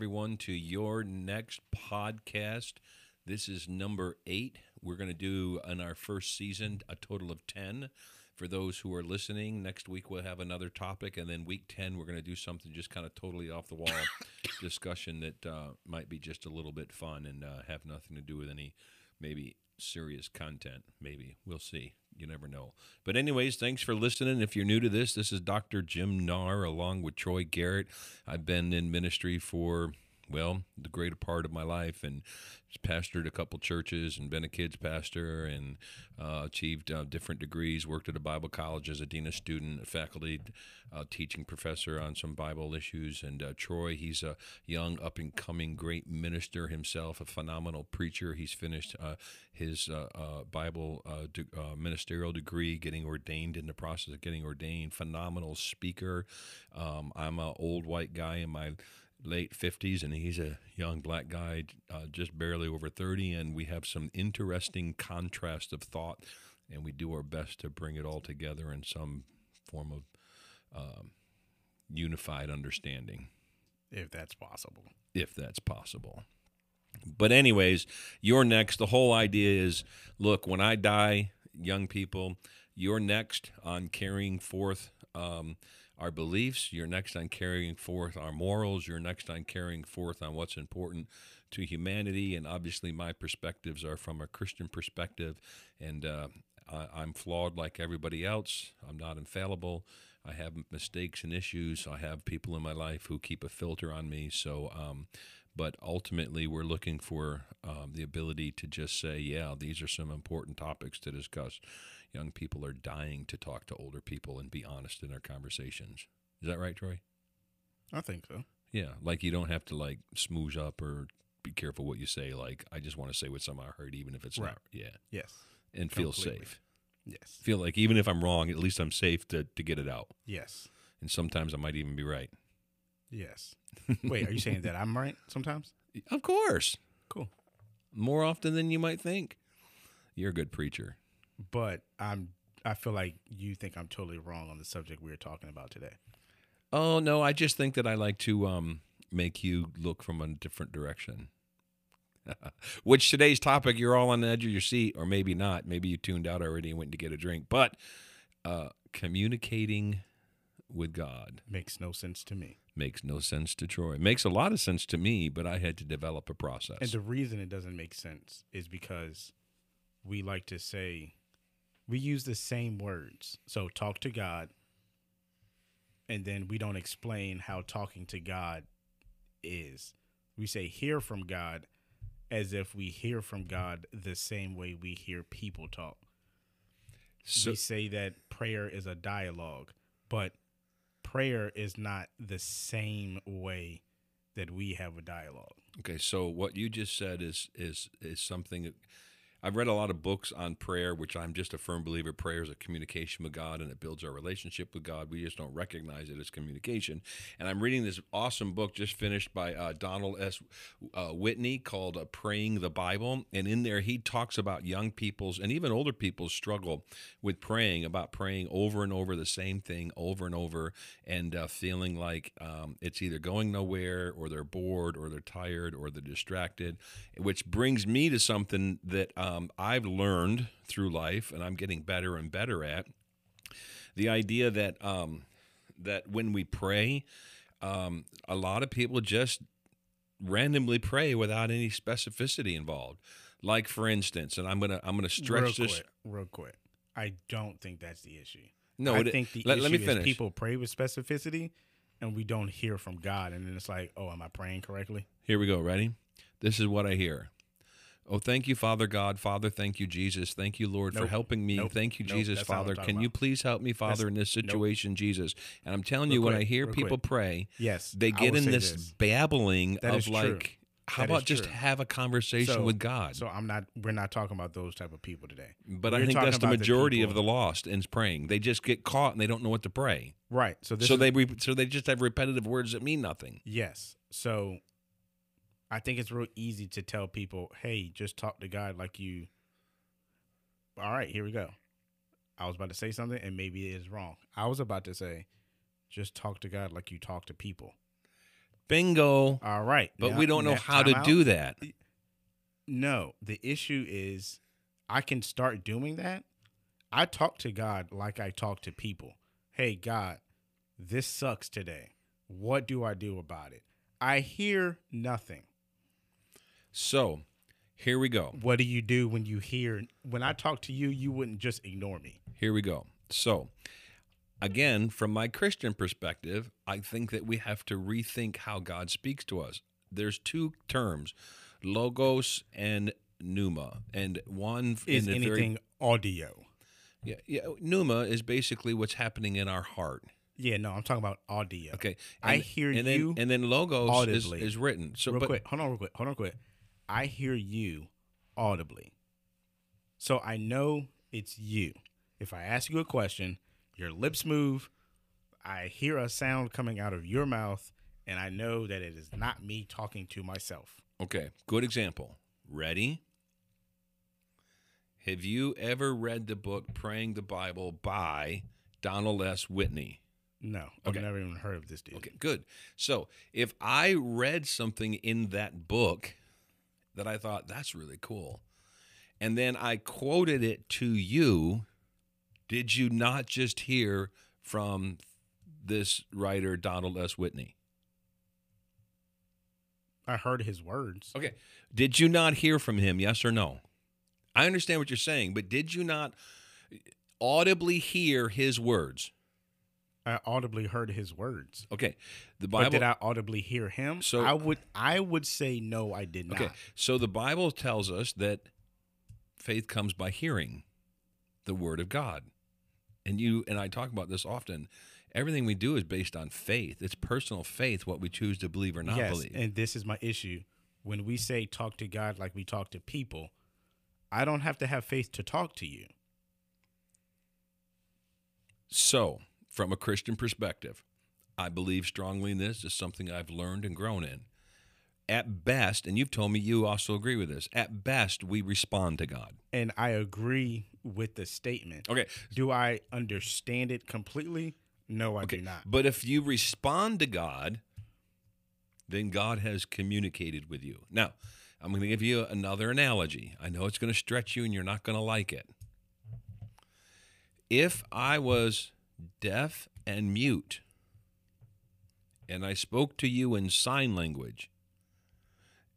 Everyone, to your next podcast. This is number eight. We're going to do in our first season a total of 10. For those who are listening, next week we'll have another topic, and then week 10, we're going to do something just kind of totally off the wall discussion that uh, might be just a little bit fun and uh, have nothing to do with any maybe serious content. Maybe. We'll see. You never know. But, anyways, thanks for listening. If you're new to this, this is Dr. Jim Nahr along with Troy Garrett. I've been in ministry for well, the greater part of my life, and pastored a couple churches and been a kids pastor and uh, achieved uh, different degrees. Worked at a Bible college as a dean of student, a faculty uh, teaching professor on some Bible issues. And uh, Troy, he's a young, up and coming great minister himself, a phenomenal preacher. He's finished uh, his uh, Bible de- ministerial degree, getting ordained in the process of getting ordained. Phenomenal speaker. Um, I'm an old white guy in my late 50s, and he's a young black guy, uh, just barely over 30. And we have some interesting contrast of thought, and we do our best to bring it all together in some form of um, unified understanding. If that's possible. If that's possible. But, anyways, you're next. The whole idea is look, when I die, young people, you're next on carrying forth. Um, our beliefs. You're next on carrying forth our morals. You're next on carrying forth on what's important to humanity. And obviously, my perspectives are from a Christian perspective. And uh, I, am flawed like everybody else. I'm not infallible. I have mistakes and issues. I have people in my life who keep a filter on me. So, um, but ultimately, we're looking for um, the ability to just say, yeah, these are some important topics to discuss young people are dying to talk to older people and be honest in their conversations. Is that right, Troy? I think so. Yeah, like you don't have to like smooze up or be careful what you say. Like I just want to say what someone I heard, even if it's right. not. Yeah. Yes. And feel safe. Yes. Feel like even if I'm wrong, at least I'm safe to to get it out. Yes. And sometimes I might even be right. Yes. Wait, are you saying that I'm right sometimes? Of course. Cool. More often than you might think. You're a good preacher but I'm I feel like you think I'm totally wrong on the subject we are talking about today. Oh no, I just think that I like to um, make you look from a different direction. Which today's topic, you're all on the edge of your seat, or maybe not. Maybe you tuned out already and went to get a drink. But uh, communicating with God makes no sense to me. Makes no sense to Troy. Makes a lot of sense to me, but I had to develop a process. And the reason it doesn't make sense is because we like to say we use the same words. So talk to God, and then we don't explain how talking to God is. We say hear from God as if we hear from God the same way we hear people talk. So, we say that prayer is a dialogue, but prayer is not the same way that we have a dialogue. Okay, so what you just said is is is something I've read a lot of books on prayer, which I'm just a firm believer prayer is a communication with God and it builds our relationship with God. We just don't recognize it as communication. And I'm reading this awesome book just finished by uh, Donald S. Uh, Whitney called uh, Praying the Bible. And in there, he talks about young people's and even older people's struggle with praying, about praying over and over the same thing over and over and uh, feeling like um, it's either going nowhere or they're bored or they're tired or they're distracted, which brings me to something that um, I've learned through life, and I'm getting better and better at the idea that um, that when we pray, um, a lot of people just randomly pray without any specificity involved. Like for instance, and I'm gonna I'm gonna stretch real this quick, real quick. I don't think that's the issue. No, I it, think the let, issue let me finish. is people pray with specificity, and we don't hear from God, and then it's like, oh, am I praying correctly? Here we go. Ready? This is what I hear. Oh, thank you, Father God. Father, thank you, Jesus. Thank you, Lord, nope. for helping me. Nope. Thank you, nope. Jesus, That's Father. Can about. you please help me, Father, That's, in this situation, Jesus? And I'm telling real you, quick, when I hear people quick. pray, yes, they get in this, this, babbling that of like, true. how that about just true. have a conversation so, with God? So I'm not. We're not talking about those type of people today. But we're I think that's the majority the of the lost in praying. They just get caught and they don't know what to pray. Right. So so is, they re- so they just have repetitive words that mean nothing. Yes. So I think it's real easy to tell people, "Hey, just talk to God like you." All right, here we go. I was about to say something, and maybe it is wrong. I was about to say, just talk to God like you talk to people. Bingo. All right. But now- we don't know now- how to out. do that. No, the issue is I can start doing that. I talk to God like I talk to people. Hey, God, this sucks today. What do I do about it? I hear nothing. So here we go. What do you do when you hear? When I talk to you, you wouldn't just ignore me. Here we go. So, again, from my Christian perspective, I think that we have to rethink how God speaks to us. There's two terms, logos and pneuma, and one Is in anything very audio? yeah, yeah, pneuma is basically what's happening in our heart. Yeah, no, I'm talking about audio. Okay, I hear and you then, and then logos is, is written. So, real but quick, hold on, real quick, hold on, real quick. I hear you audibly, so I know it's you. If I ask you a question, your lips move. I hear a sound coming out of your mouth, and I know that it is not me talking to myself. Okay, good example. Ready? Have you ever read the book Praying the Bible by Donald S. Whitney? No, I've Okay. never even heard of this dude. Okay, good. So if I read something in that book that I thought that's really cool, and then I quoted it to you, did you not just hear from this writer, Donald S. Whitney? I heard his words. Okay. Did you not hear from him? Yes or no? I understand what you're saying, but did you not audibly hear his words? I audibly heard his words. Okay. The But Bible did I audibly hear him? So- I would I would say no, I did not. Okay. So the Bible tells us that faith comes by hearing the word of God. And you and I talk about this often. Everything we do is based on faith. It's personal faith what we choose to believe or not yes, believe. and this is my issue. When we say talk to God like we talk to people, I don't have to have faith to talk to you. So, from a Christian perspective, I believe strongly in this. It's something I've learned and grown in. At best, and you've told me you also agree with this, at best, we respond to God. And I agree with the statement. Okay. Do I understand it completely? No, I Okay. do not. But if you respond to God, then God has communicated with you. Now, I'm going to give you another analogy. I know it's going to stretch you and you're not going to like it. If I was deaf and mute and I spoke to you in sign language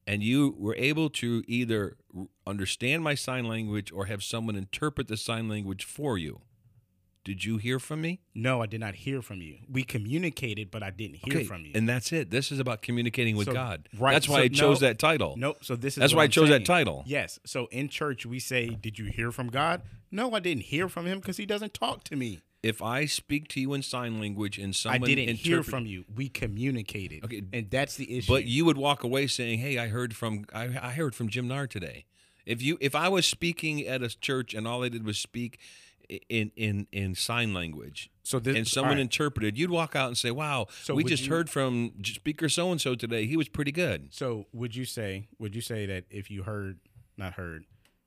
and you were able to either understand my sign language or have someone interpret the sign language for you, did you hear from me? No, I did not hear from you. We communicated, but I didn't hear from you. And that's it. This is about communicating with So- God. right, That's why so I chose no- that title. Nope. So this is That's why I I'm chose that title. Yes. So in church we say, "Did you hear from God?" No, I didn't hear from him because he doesn't talk to me. If I speak to you in sign language and someone I didn't hear from you. We communicated. Okay. And that's the issue. but you would walk away saying, "Hey, I heard from I, I heard from Jim Nard today." If you if I was speaking at a church and all I did was speak in in in sign language so this and someone right. interpreted, you'd walk out and say, "Wow, So we just you- heard from speaker so and so today. He was pretty good." So would you say would you say that if you heard not heard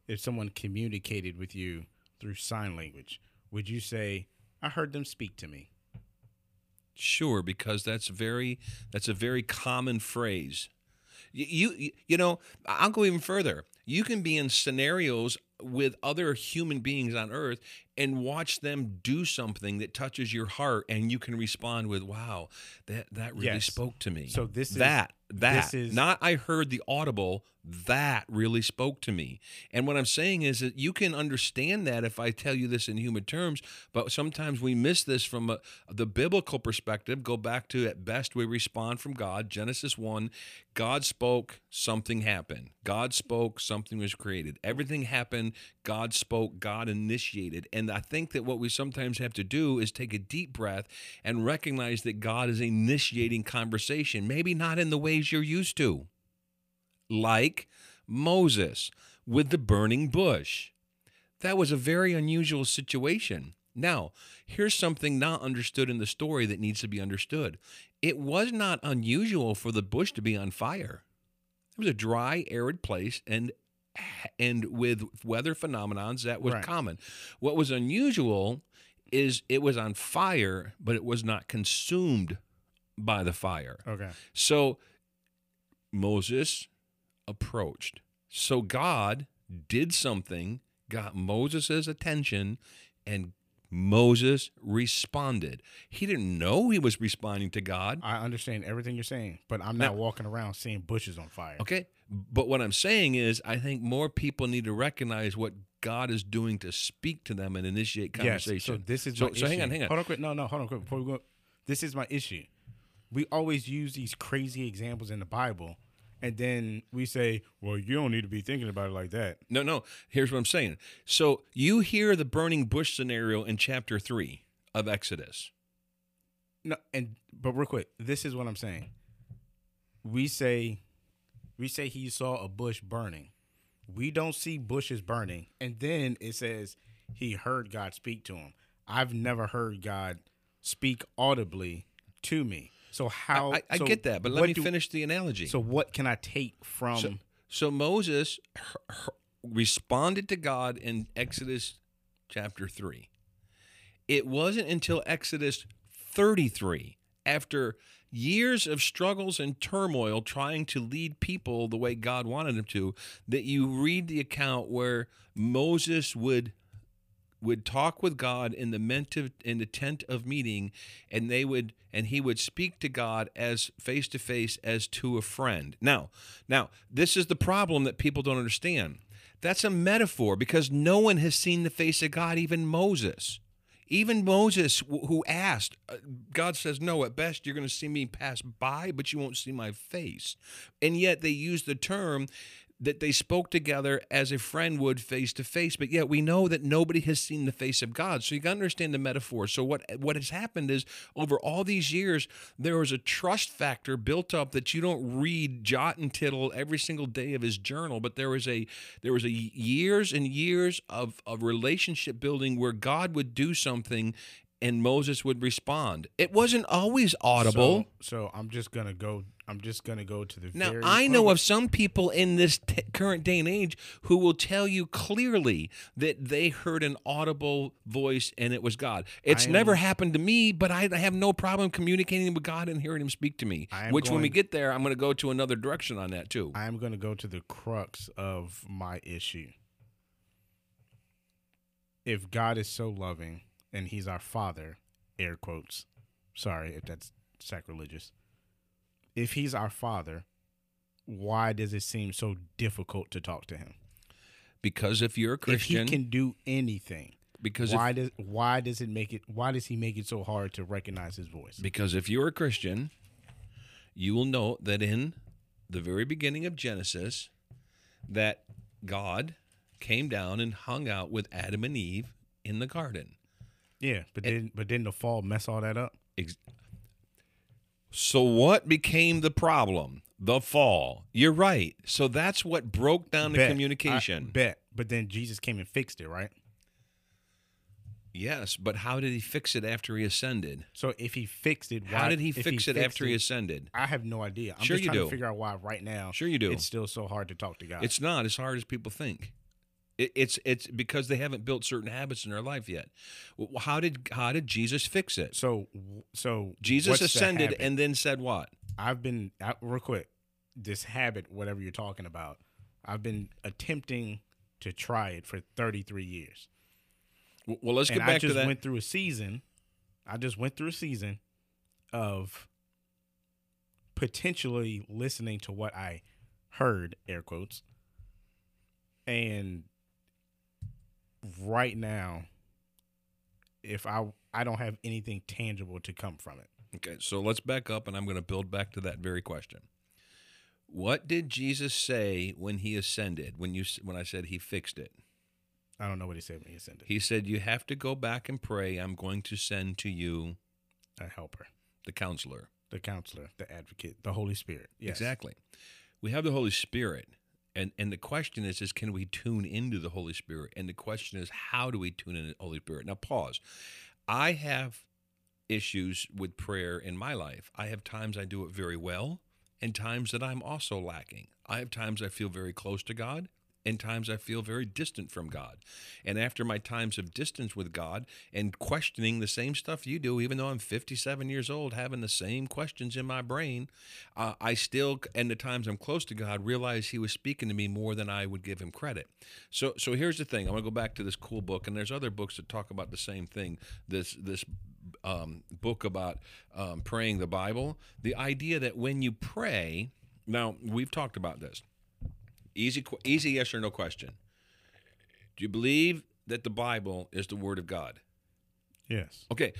if someone communicated with you through sign language, would you say I heard them speak to me? Sure, because that's very that's a very common phrase. You, you you know, I'll go even further. You can be in scenarios with other human beings on earth and watch them do something that touches your heart and you can respond with wow that that really Yes. spoke to me. So this is- that that. this is- not i heard the audible. That really spoke to me. And what i'm saying is that you can understand that if i tell you this in human terms but sometimes we miss this from a, the biblical perspective. Go back to at best we respond from god. Genesis 1 god spoke something happened. God spoke something was created. Everything happened god spoke god initiated and i think that what we sometimes have to do is take a deep breath and recognize that god is initiating conversation maybe not in the ways you're used to like Moses with the burning bush. That was a very unusual situation. Now, here's something not understood in the story that needs to be understood. It was not unusual for the bush to be on fire. It was a dry, arid place, and and with weather phenomenons that was Right. common. What was unusual is it was on fire, but it was not consumed by the fire. Okay. So Moses approached. So God did something, got Moses' attention, and Moses responded. He didn't know he was responding to God. I understand everything you're saying, but I'm Now- not walking around seeing bushes on fire. Okay. But what I'm saying is, I think more people need to recognize what God is doing to speak to them and initiate conversation. Yes. So this is so, my so hang on, hang on. Hold on, quick. No, no, hold on, quick. Before we go, this is my issue. We always use these crazy examples in the Bible, and then we say, "Well, you don't need to be thinking about it like that." No, no. Here's what I'm saying. So you hear the burning bush scenario in chapter three of Exodus. No, and but real quick, this is what I'm saying. We say, we say he saw a bush burning. We don't see bushes burning, and then it says he heard God speak to him. I've never heard God speak audibly to me. So how? I, I so get that, but let me do- finish the analogy. So what can I take from? So, so Moses h- h- responded to God in Exodus chapter 3. It wasn't until Exodus 33, after years of struggles and turmoil trying to lead people the way God wanted him to, that you read the account where Moses would would talk with God in the ment of, in the tent of meeting, and they would and he would speak to God as face to face as to a friend. Now, now this is the problem that people don't understand. That's a metaphor because no one has seen the face of God, even Moses. Even Moses, who asked, uh, God says, No, at best you're going to see me pass by, but you won't see my face. And yet they use the term that they spoke together as a friend would face to face, but yet we know that nobody has seen the face of God. So you got to understand the metaphor. So what what has happened is over all these years there was a trust factor built up that you don't read jot and tittle every single day of his journal, but there was a there was a years and years of of relationship building where God would do something and Moses would respond. It wasn't always audible. So, so I'm just gonna go. I'm just gonna go to the. Now, I know of some people in this t- current day and age who will tell you clearly that they heard an audible voice and it was God. It's I never happened to me, but I have no problem communicating with God and hearing Him speak to me. I am Which, when we get there, I'm going to go to another direction on that too. I'm gonna go to the crux of my issue. If God is so loving and He's our Father, air quotes. Sorry if that's sacrilegious. If He's our Father, why does it seem so difficult to talk to Him? Because if you're a Christian, If He can do anything, because if, why does why does it make it? Why does He make it so hard to recognize His voice? because if you're a Christian, you will note that in the very beginning of Genesis, that God came down and hung out with Adam and Eve in the garden. Yeah, but then but then the fall mess all that up. Ex- So what became the problem? The fall. You're right. So that's what broke down the communication. I bet. But then Jesus came and fixed it, right? yes, but how did he fix it after he ascended? So if he fixed it, why How did he fix it fixed after he ascended? I have no idea. I'm Sure just you trying do. to figure out why right now. Sure you do. It's still so hard to talk to God. It's not as hard as people think. It, it's it's because they haven't built certain habits in their life yet. How did how did Jesus fix it? so so Jesus ascended and then said what? I've been I, real quick. This habit, whatever you're talking about, I've been attempting to try it for 33 years, Well, let's get and back to that. I just went through a season. I just went through a season of potentially listening to what I heard, air quotes, and right now, if I I don't have anything tangible to come from it. Okay, so let's back up and I'm going to build back to that very question. What did Jesus say when he ascended? When you when I said he fixed it? I don't know what he said when he ascended. He said you have to go back and pray. I'm going to send to you a helper, the counselor. the counselor, the advocate, the Holy Spirit. Yes. Exactly. We have the Holy Spirit. And and the question is is can we tune into the Holy Spirit? And the question is how do we tune into the Holy Spirit? Now pause. I have issues with prayer in my life. I have times I do it very well and times that I'm also lacking. I have times I feel very close to God and times I feel very distant from God. And after my times of distance with God and questioning the same stuff you do, even though I'm 57 years old, having the same questions in my brain, uh, I still, and the times I'm close to God, realize He was speaking to me more than I would give Him credit. So, so here's the thing. I'm gonna go back to this cool book, and there's other books that talk about the same thing. This this um, book about um, praying the Bible. The idea that when you pray, now we've talked about this. Easy, easy yes or no question. Do you believe that the Bible is the Word of God? Yes. Okay,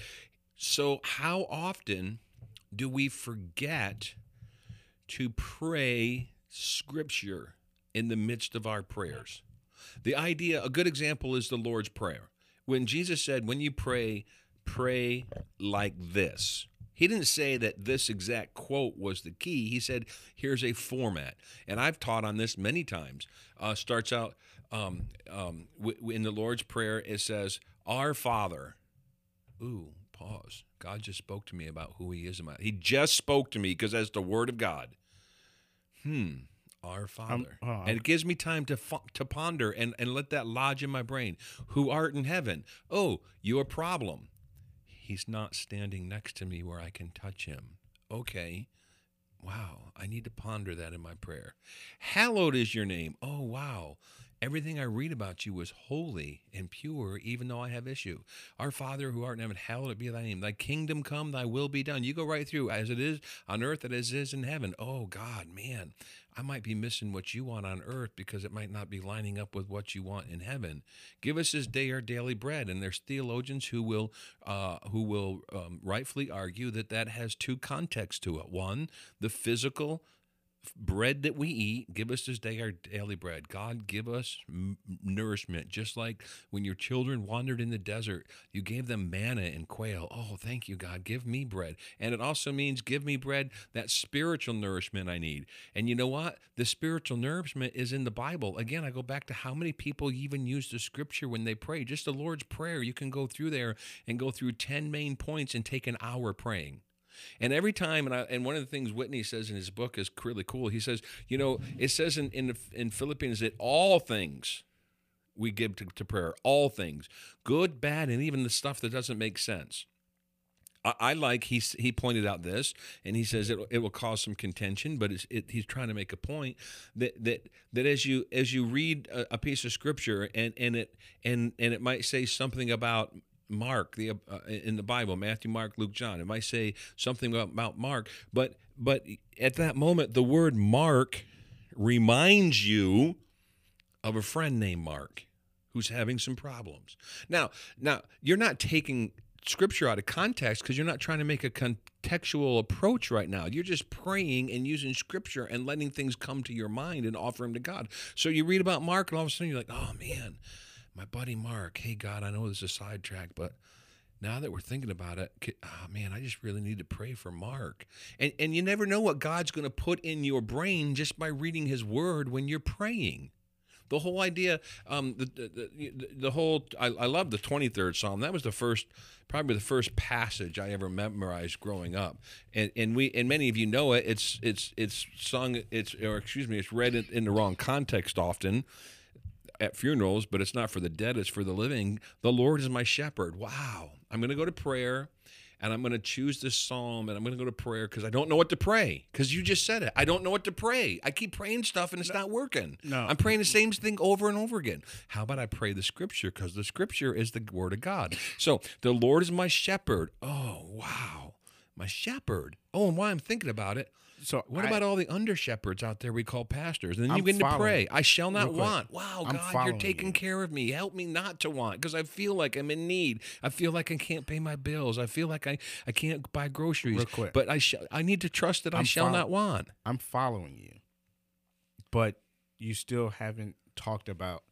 so how often do we forget to pray Scripture in the midst of our prayers? The idea, a good example is the Lord's Prayer. When Jesus said, when you pray, pray like this. He didn't say that this exact quote was the key. He said, here's a format. And I've taught on this many times. Uh, starts out um, um, w- in the Lord's Prayer, it says, Our Father. Ooh, pause. God just spoke to me about who He is. In my, he just spoke to me because that's the Word of God. Hmm. Our Father. oh, and it gives me time to fo- to ponder and, and let that lodge in my brain. Who art in heaven? Oh, your problem. He's not standing next to me where I can touch him. Okay. Wow. I need to ponder that in my prayer. Hallowed is your name. Oh, wow. Everything I read about you is holy and pure, even though I have issue. Our Father who art in heaven, hallowed be thy name. Thy kingdom come, thy will be done. You go right through as it is on earth, as it is in heaven. Oh, God, man, I might be missing what you want on earth because it might not be lining up with what you want in heaven. Give us this day our daily bread. And there's theologians who will uh, who will um, rightfully argue that that has two contexts to it. One, the physical bread that we eat, give us this day our daily bread. God, give us m- nourishment. Just like when your children wandered in the desert, you gave them manna and quail. Oh, thank you, God. Give me bread. And it also means give me bread, that spiritual nourishment I need. And you know what? The spiritual nourishment is in the Bible. Again, I go back to how many people even use the scripture when they pray. Just the Lord's Prayer, you can go through there and go through 10 main points and take an hour praying. And every time, and, I, and one of the things Whitney says in his book is really cool. He says, you know, it says in in, in Philippians that all things we give to, to prayer, all things, good, bad, and even the stuff that doesn't make sense. I, like he he pointed out this, and he says it, it will cause some contention, but it, he's trying to make a point that that that as you as you read a, a piece of scripture and and it and and it might say something about Mark, the uh, in the Bible, Matthew, Mark, Luke, John. It might say something about, Mark, but but at that moment, the word Mark reminds you of a friend named Mark who's having some problems. Now, now you're not taking scripture out of context because you're not trying to make a contextual approach right now. You're just praying and using scripture and letting things come to your mind and offer them to God. So you read about Mark and all of a sudden you're like, "Oh man, my buddy Mark. Hey God, I know this is a sidetrack, but now that we're thinking about it, oh man, I just really need to pray for Mark. And and you never know what God's going to put in your brain just by reading His Word when you're praying. The whole idea, um, the, the, the, the whole, I, I love the 23rd Psalm. That was the first, probably the first passage I ever memorized growing up. And, and we, and many of you know it. It's, it's, it's sung, it's, or excuse me, it's read in, in the wrong context often at funerals, but it's not for the dead, it's for the living. The Lord is my shepherd. Wow. I'm going to go to prayer and I'm going to choose this psalm and I'm going to go to prayer because I don't know what to pray. Because you just said it. I don't know what to pray. I keep praying stuff and it's not working. No. I'm praying the same thing over and over again. How about I pray the scripture? Because the scripture is the word of God. So the Lord is my shepherd. Oh, wow. My shepherd. Oh, and why I'm thinking about it, So what I- about all the under shepherds out there we call pastors? And then you I'm begin to pray. I shall not want. Wow, I'm God, you're taking you. care of me. Help me not to want because I feel like I'm in need. I feel like I can't pay my bills. I feel like I, I can't buy groceries. Real quick. But I sh- I need to trust that I I'm shall follow- not want. I'm following you, but you still haven't talked about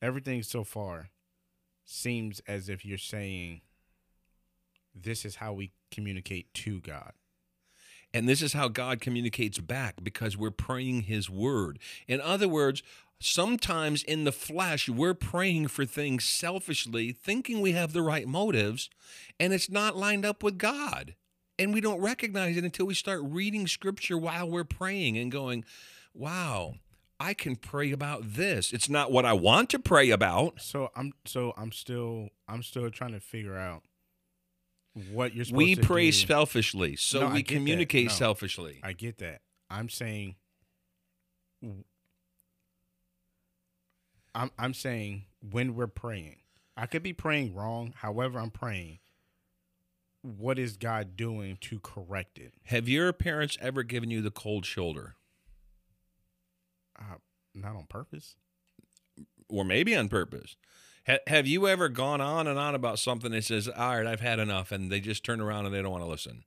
everything so far. Seems as if you're saying this is how we communicate to God. And this is how God communicates back because we're praying His word. In other words, sometimes in the flesh, we're praying for things selfishly, thinking we have the right motives, and it's not lined up with God. And we don't recognize it until we start reading scripture while we're praying and going, wow. I can pray about this. It's not what I want to pray about. So I'm so I'm still I'm still trying to figure out what you're supposed We pray do. selfishly, so No, we communicate No. selfishly. I get that. I'm saying I'm I'm saying when we're praying. I could be praying wrong, however I'm praying. What is God doing to correct it? Have your parents ever given you the cold shoulder? Uh, not on purpose. or maybe on purpose. Ha- have you ever gone on and on about something that says, "All right, I've had enough," and they just turn around and they don't want to listen?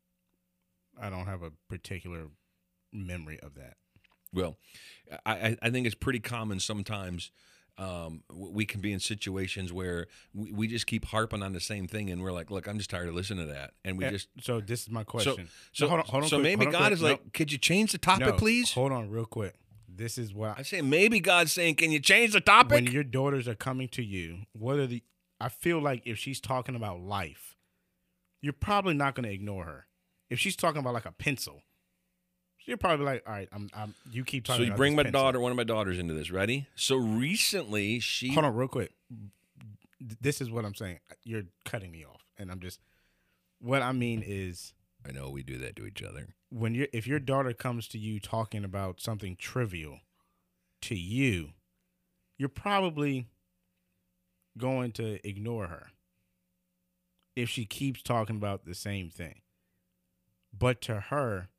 I don't have a particular memory of that. Well, I, I- think it's pretty common sometimes. Um, we can be in situations where we, we just keep harping on the same thing, and we're like, "Look, I'm just tired of listening to that," and we Eh, just so this is my so question. so hold on, hold on so quick, maybe God quick. is like, No, "Could you change the topic, no, please?" Hold on, real quick. This is what I say maybe God's saying, "Can you change the topic?" when your daughters are coming to you, what are the I feel like if she's talking about life, you're probably not going to ignore her. If she's talking about like a pencil, you're probably like, "All right, I'm, I'm you keep talking." so you about bring this my pencil. daughter, one of my daughters, into this. Ready? So recently, she Hold on, real quick. This is what I'm saying. You're cutting me off, and I'm just. What I mean is, I know we do that to each other. when you if your daughter comes to you talking about something trivial to you, you're probably going to ignore her if she keeps talking about the same thing. But to her,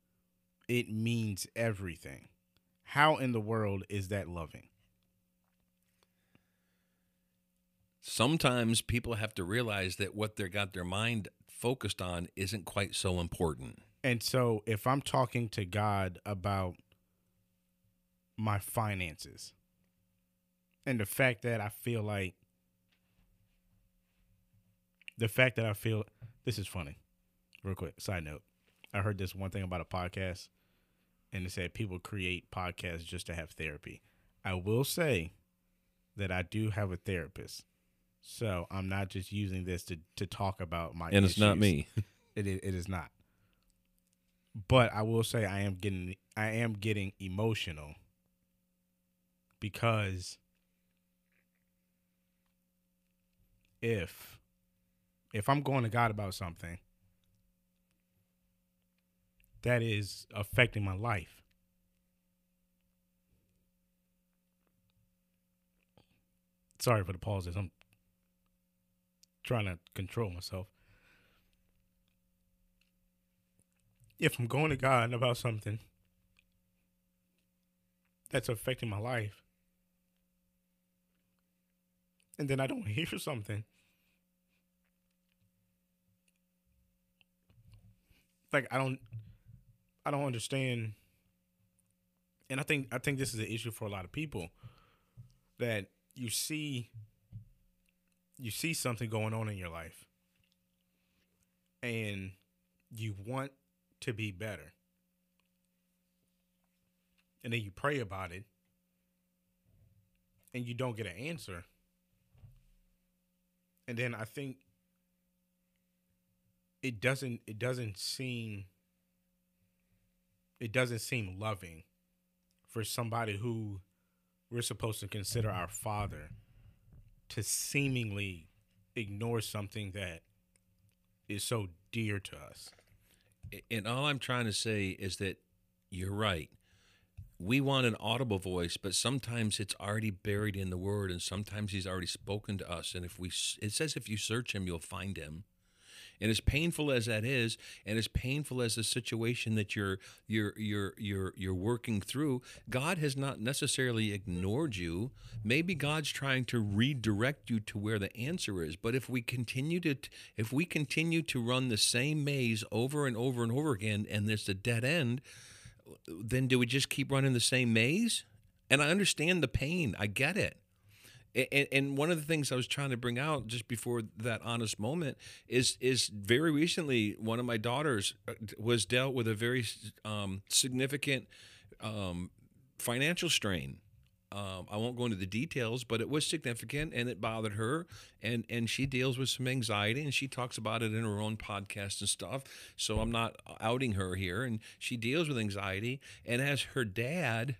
it means everything. How in the world is that loving? sometimes people have to realize that what they got their mind focused on isn't quite so important. And so if I'm talking to God about my finances and the fact that I feel like the fact that I feel this is funny. Real quick, side note. I heard this one thing about a podcast and it said people create podcasts just to have therapy. I will say that I do have a therapist. So I'm not just using this to, to talk about my And it's not issues. me. It is, it is not. But I will say I am getting I am getting emotional because if if I'm going to God about something that is affecting my life Sorry for the pauses. I'm trying to control myself. if I'm going to God about something that's affecting my life, and then I don't hear something, like I don't, I don't understand, and I think I think this is an issue for a lot of people that you see, you see something going on in your life, and you want to be better. And then you pray about it and you don't get an answer. And then I think it doesn't it doesn't seem it doesn't seem loving for somebody who we're supposed to consider our father to seemingly ignore something that is so dear to us. And all I'm trying to say is that you're right. We want an audible voice, but sometimes it's already buried in the word, and sometimes he's already spoken to us. And if we, it says, if you search him, you'll find him. And as painful as that is, and as painful as the situation that you're you're you're you're you're working through, God has not necessarily ignored you. Maybe God's trying to redirect you to where the answer is. But if we continue to if we continue to run the same maze over and over and over again, and there's a dead end, then do we just keep running the same maze? And I understand the pain. I get it. And, and one of the things I was trying to bring out just before that honest moment is is very recently one of my daughters uh, was dealt with a very um, significant um, financial strain. Um, I won't go into the details, but it was significant and it bothered her. And and she deals with some anxiety and she talks about it in her own podcast and stuff. So I'm not outing her here. And she deals with anxiety. And as her dad,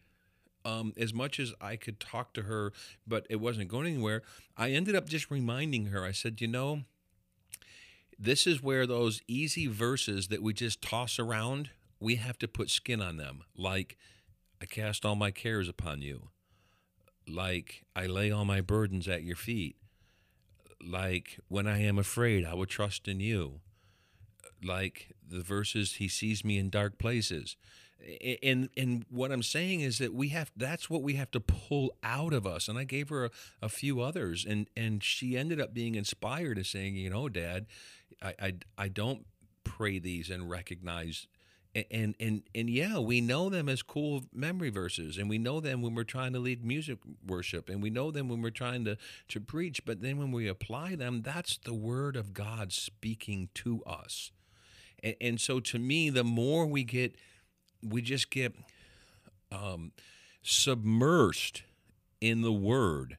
um, as much as I could talk to her, but it wasn't going anywhere, I ended up just reminding her. I said, you know, this is where those easy verses that we just toss around, we have to put skin on them. Like, I cast all my cares upon you. Like, I lay all my burdens at your feet. Like, when I am afraid, I will trust in you. Like the verses, he sees me in dark places and and what I'm saying is that we have that's what we have to pull out of us. And I gave her a, a few others, and and she ended up being inspired and saying, you know, Dad, I I, I don't pray these and recognize. And and and yeah, we know them as cool memory verses, and we know them when we're trying to lead music worship, and we know them when we're trying to to preach. But then when we apply them, that's the word of God speaking to us. And, and so, to me, the more we get we just get um, submersed in the word.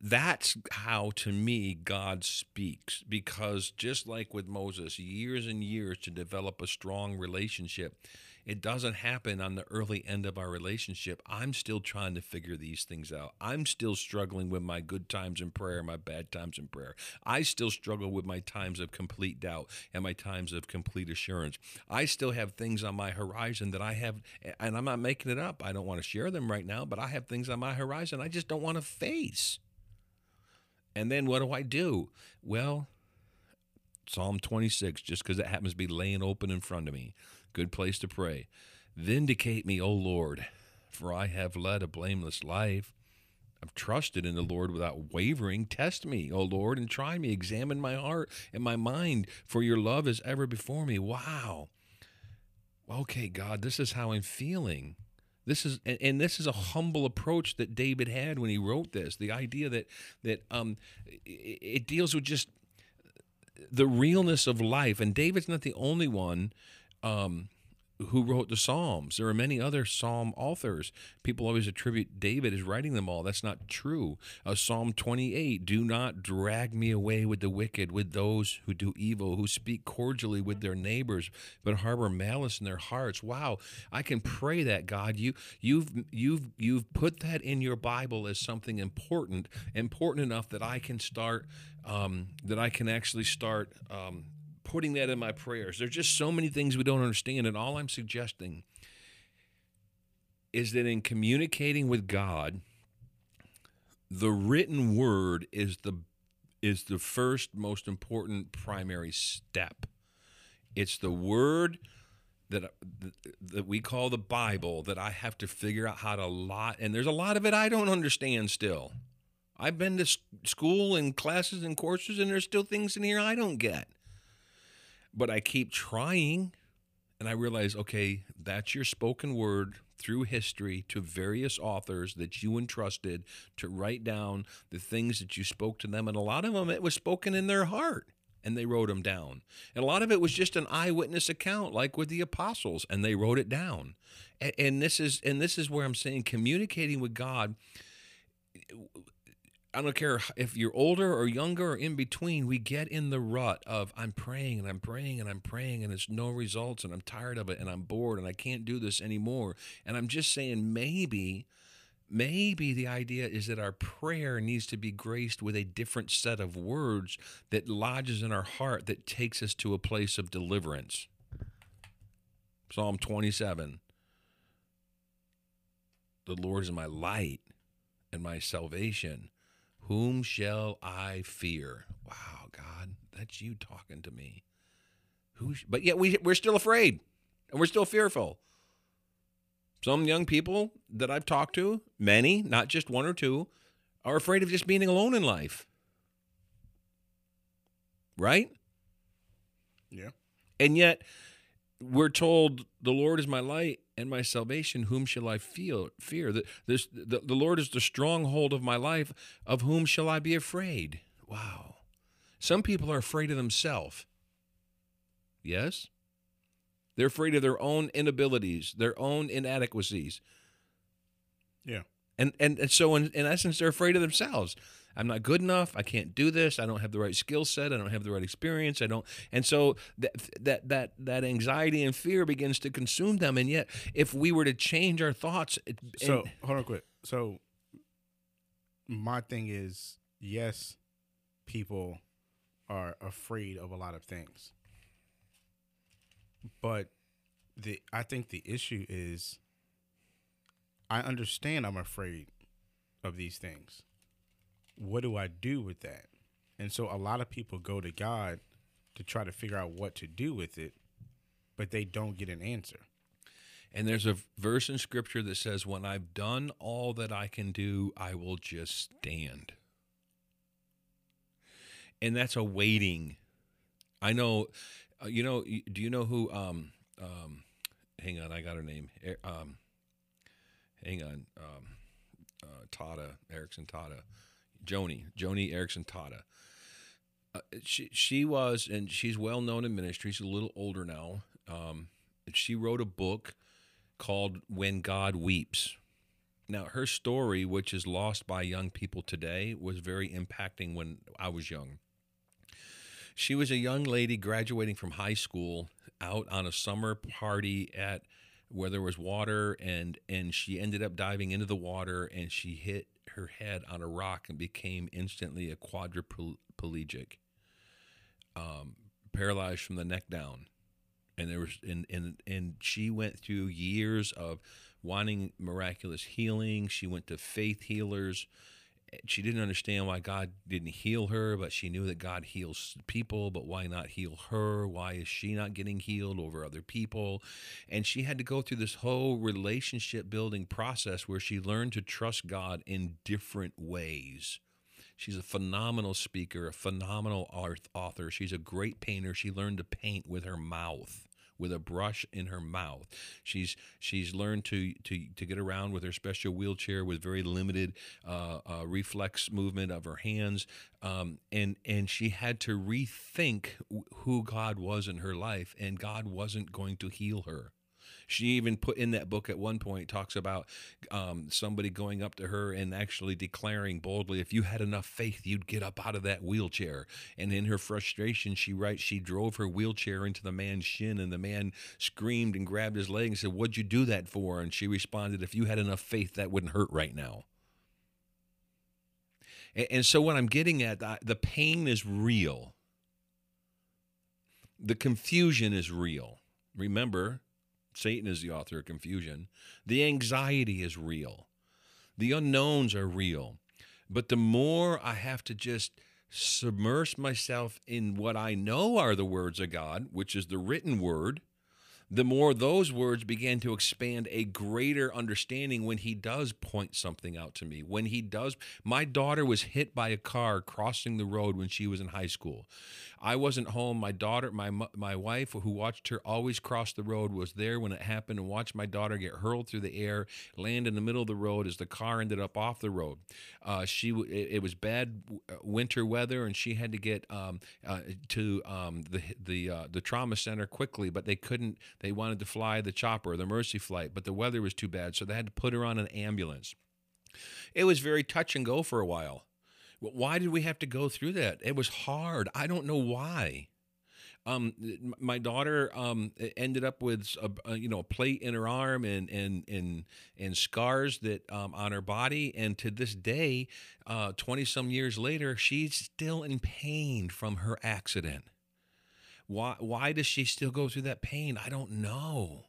That's how to me God speaks because just like with Moses years and years to develop a strong relationship it doesn't happen on the early end of our relationship. I'm still trying to figure these things out. I'm still struggling with my good times in prayer, my bad times in prayer. I still struggle with my times of complete doubt and my times of complete assurance. I still have things on my horizon that I have, and I'm not making it up. I don't want to share them right now, but I have things on my horizon I just don't want to face. And then what do I do? Well, Psalm 26, just because it happens to be laying open in front of me. Good place to pray. Vindicate me, O Lord, for I have led a blameless life. I've trusted in the Lord without wavering. Test me, O Lord, and try me. Examine my heart and my mind, for your love is ever before me. Wow. Okay, God, this is how I'm feeling. This is and, and, this is a humble approach that David had when he wrote this. The idea that that um, it, it deals with just the realness of life. And David's not the only one um, who wrote the Psalms. There are many other Psalm authors. People always attribute David as writing them all. That's not true. Uh, Psalm 28 Do not drag me away with the wicked, with those who do evil, who speak cordially with their neighbors, but harbor malice in their hearts. Wow, I can pray that God, you you've you've you've put that in your Bible as something important, important enough that I can start um, that I can actually start um, putting that in my prayers. There's just so many things we don't understand. And all I'm suggesting is that in communicating with God, the written word is the is the first most important primary step. It's the word that that we call the Bible that I have to figure out how to lot and there's a lot of it I don't understand still. I've been to school and classes and courses and there's still things in here I don't get. But I keep trying and I realize, okay, that's your spoken word through history to various authors that you entrusted to write down the things that you spoke to them. And a lot of them, it was spoken in their heart and they wrote them down. And a lot of it was just an eyewitness account, like with the apostles, and they wrote it down. And, and this is and this is where I'm saying communicating with God I don't care if you're older or younger or in between, we get in the rut of I'm praying and I'm praying and I'm praying and it's no results and I'm tired of it and I'm bored and I can't do this anymore. And I'm just saying maybe maybe the idea is that our prayer needs to be graced with a different set of words that lodges in our heart that takes us to a place of deliverance. Psalm 27 The Lord is my light and my salvation. Whom shall I fear? Wow, God, that's you talking to me. Who? Sh- but yet we we're still afraid, and we're still fearful. Some young people that I've talked to, many, not just one or two, are afraid of just being alone in life. Right? Yeah. And yet we're told the Lord is my light and my salvation. Whom shall I feel fear? The, this, the, the Lord is the stronghold of my life. Of whom shall I be afraid? Wow. Some people are afraid of themselves. Yes? They're afraid of their own inabilities, their own inadequacies. Yeah. And and, and so in, in essence, they're afraid of themselves. I'm not good enough. I can't do this. I don't have the right skill set. I don't have the right experience. I don't. And so that that that that anxiety and fear begins to consume them. And yet, if we were to change our thoughts, it, So and- hold on, quick. So my thing is, yes, people are afraid of a lot of things, but the I think the issue is, I understand I'm afraid of these things. What do I do with that? And so a lot of people go to God to try to figure out what to do with it, but they don't get an answer. And there's a verse in scripture that says, When I've done all that I can do, I will just stand. And that's a waiting. I know, uh, you know, do you know who, um, um, hang on, I got her name. Um, hang on, um, uh, Tada, Eareckson Tada, Joni, Joni Eareckson Tada. Uh, she she was, and she's well known in ministry. She's a little older now. Um, she wrote a book called When God Weeps. Now, her story, which is lost by young people today, was very impacting when I was young. She was a young lady graduating from high school out on a summer party at where there was water and and she ended up diving into the water and she hit her head on a rock and became instantly a quadriplegic um, paralyzed from the neck down. And there was and and and she went through years of wanting miraculous healing. She went to faith healers she didn't understand why God didn't heal her, but she knew that God heals people, but why not heal her? Why is she not getting healed over other people? And she had to go through this whole relationship building process where she learned to trust God in different ways. She's a phenomenal speaker, a phenomenal author. She's a great painter. She learned to paint with her mouth, with a brush in her mouth. She's she's learned to to to get around with her special wheelchair with very limited uh, uh, reflex movement of her hands, um, and and she had to rethink who God was in her life, and God wasn't going to heal her. She even put in that book at one point talks about um, somebody going up to her and actually declaring boldly, "If you had enough faith, you'd get up out of that wheelchair." And in her frustration, she writes, she drove her wheelchair into the man's shin, and the man screamed and grabbed his leg and said, "What'd you do that for?" And she responded, "If you had enough faith, that wouldn't hurt right now." And, so, what I'm getting at, the pain is real. The confusion is real. Remember, Satan is the author of confusion. The anxiety is real. The unknowns are real. But the more I have to just submerge myself in what I know are the words of God, which is the written word, the more those words began to expand a greater understanding when he does point something out to me. When he does, my daughter was hit by a car crossing the road when she was in high school. I wasn't home. My daughter, my my wife, who watched her always cross the road, was there when it happened and watched my daughter get hurled through the air, land in the middle of the road as the car ended up off the road. Uh, she it, it was bad uh, winter weather, and she had to get um, uh, to um, the the uh, the trauma center quickly, but they couldn't. They wanted to fly the chopper, the Mercy flight, but the weather was too bad, so they had to put her on an ambulance. It was very touch and go for a while. Wh- Why did we have to go through that? It was hard. I don't know why. Um, my daughter um, ended up with a, a you know a plate in her arm and and and and scars that um, on her body, and to this day, twenty some years later, she's still in pain from her accident. Why why does she still go through that pain? I don't know.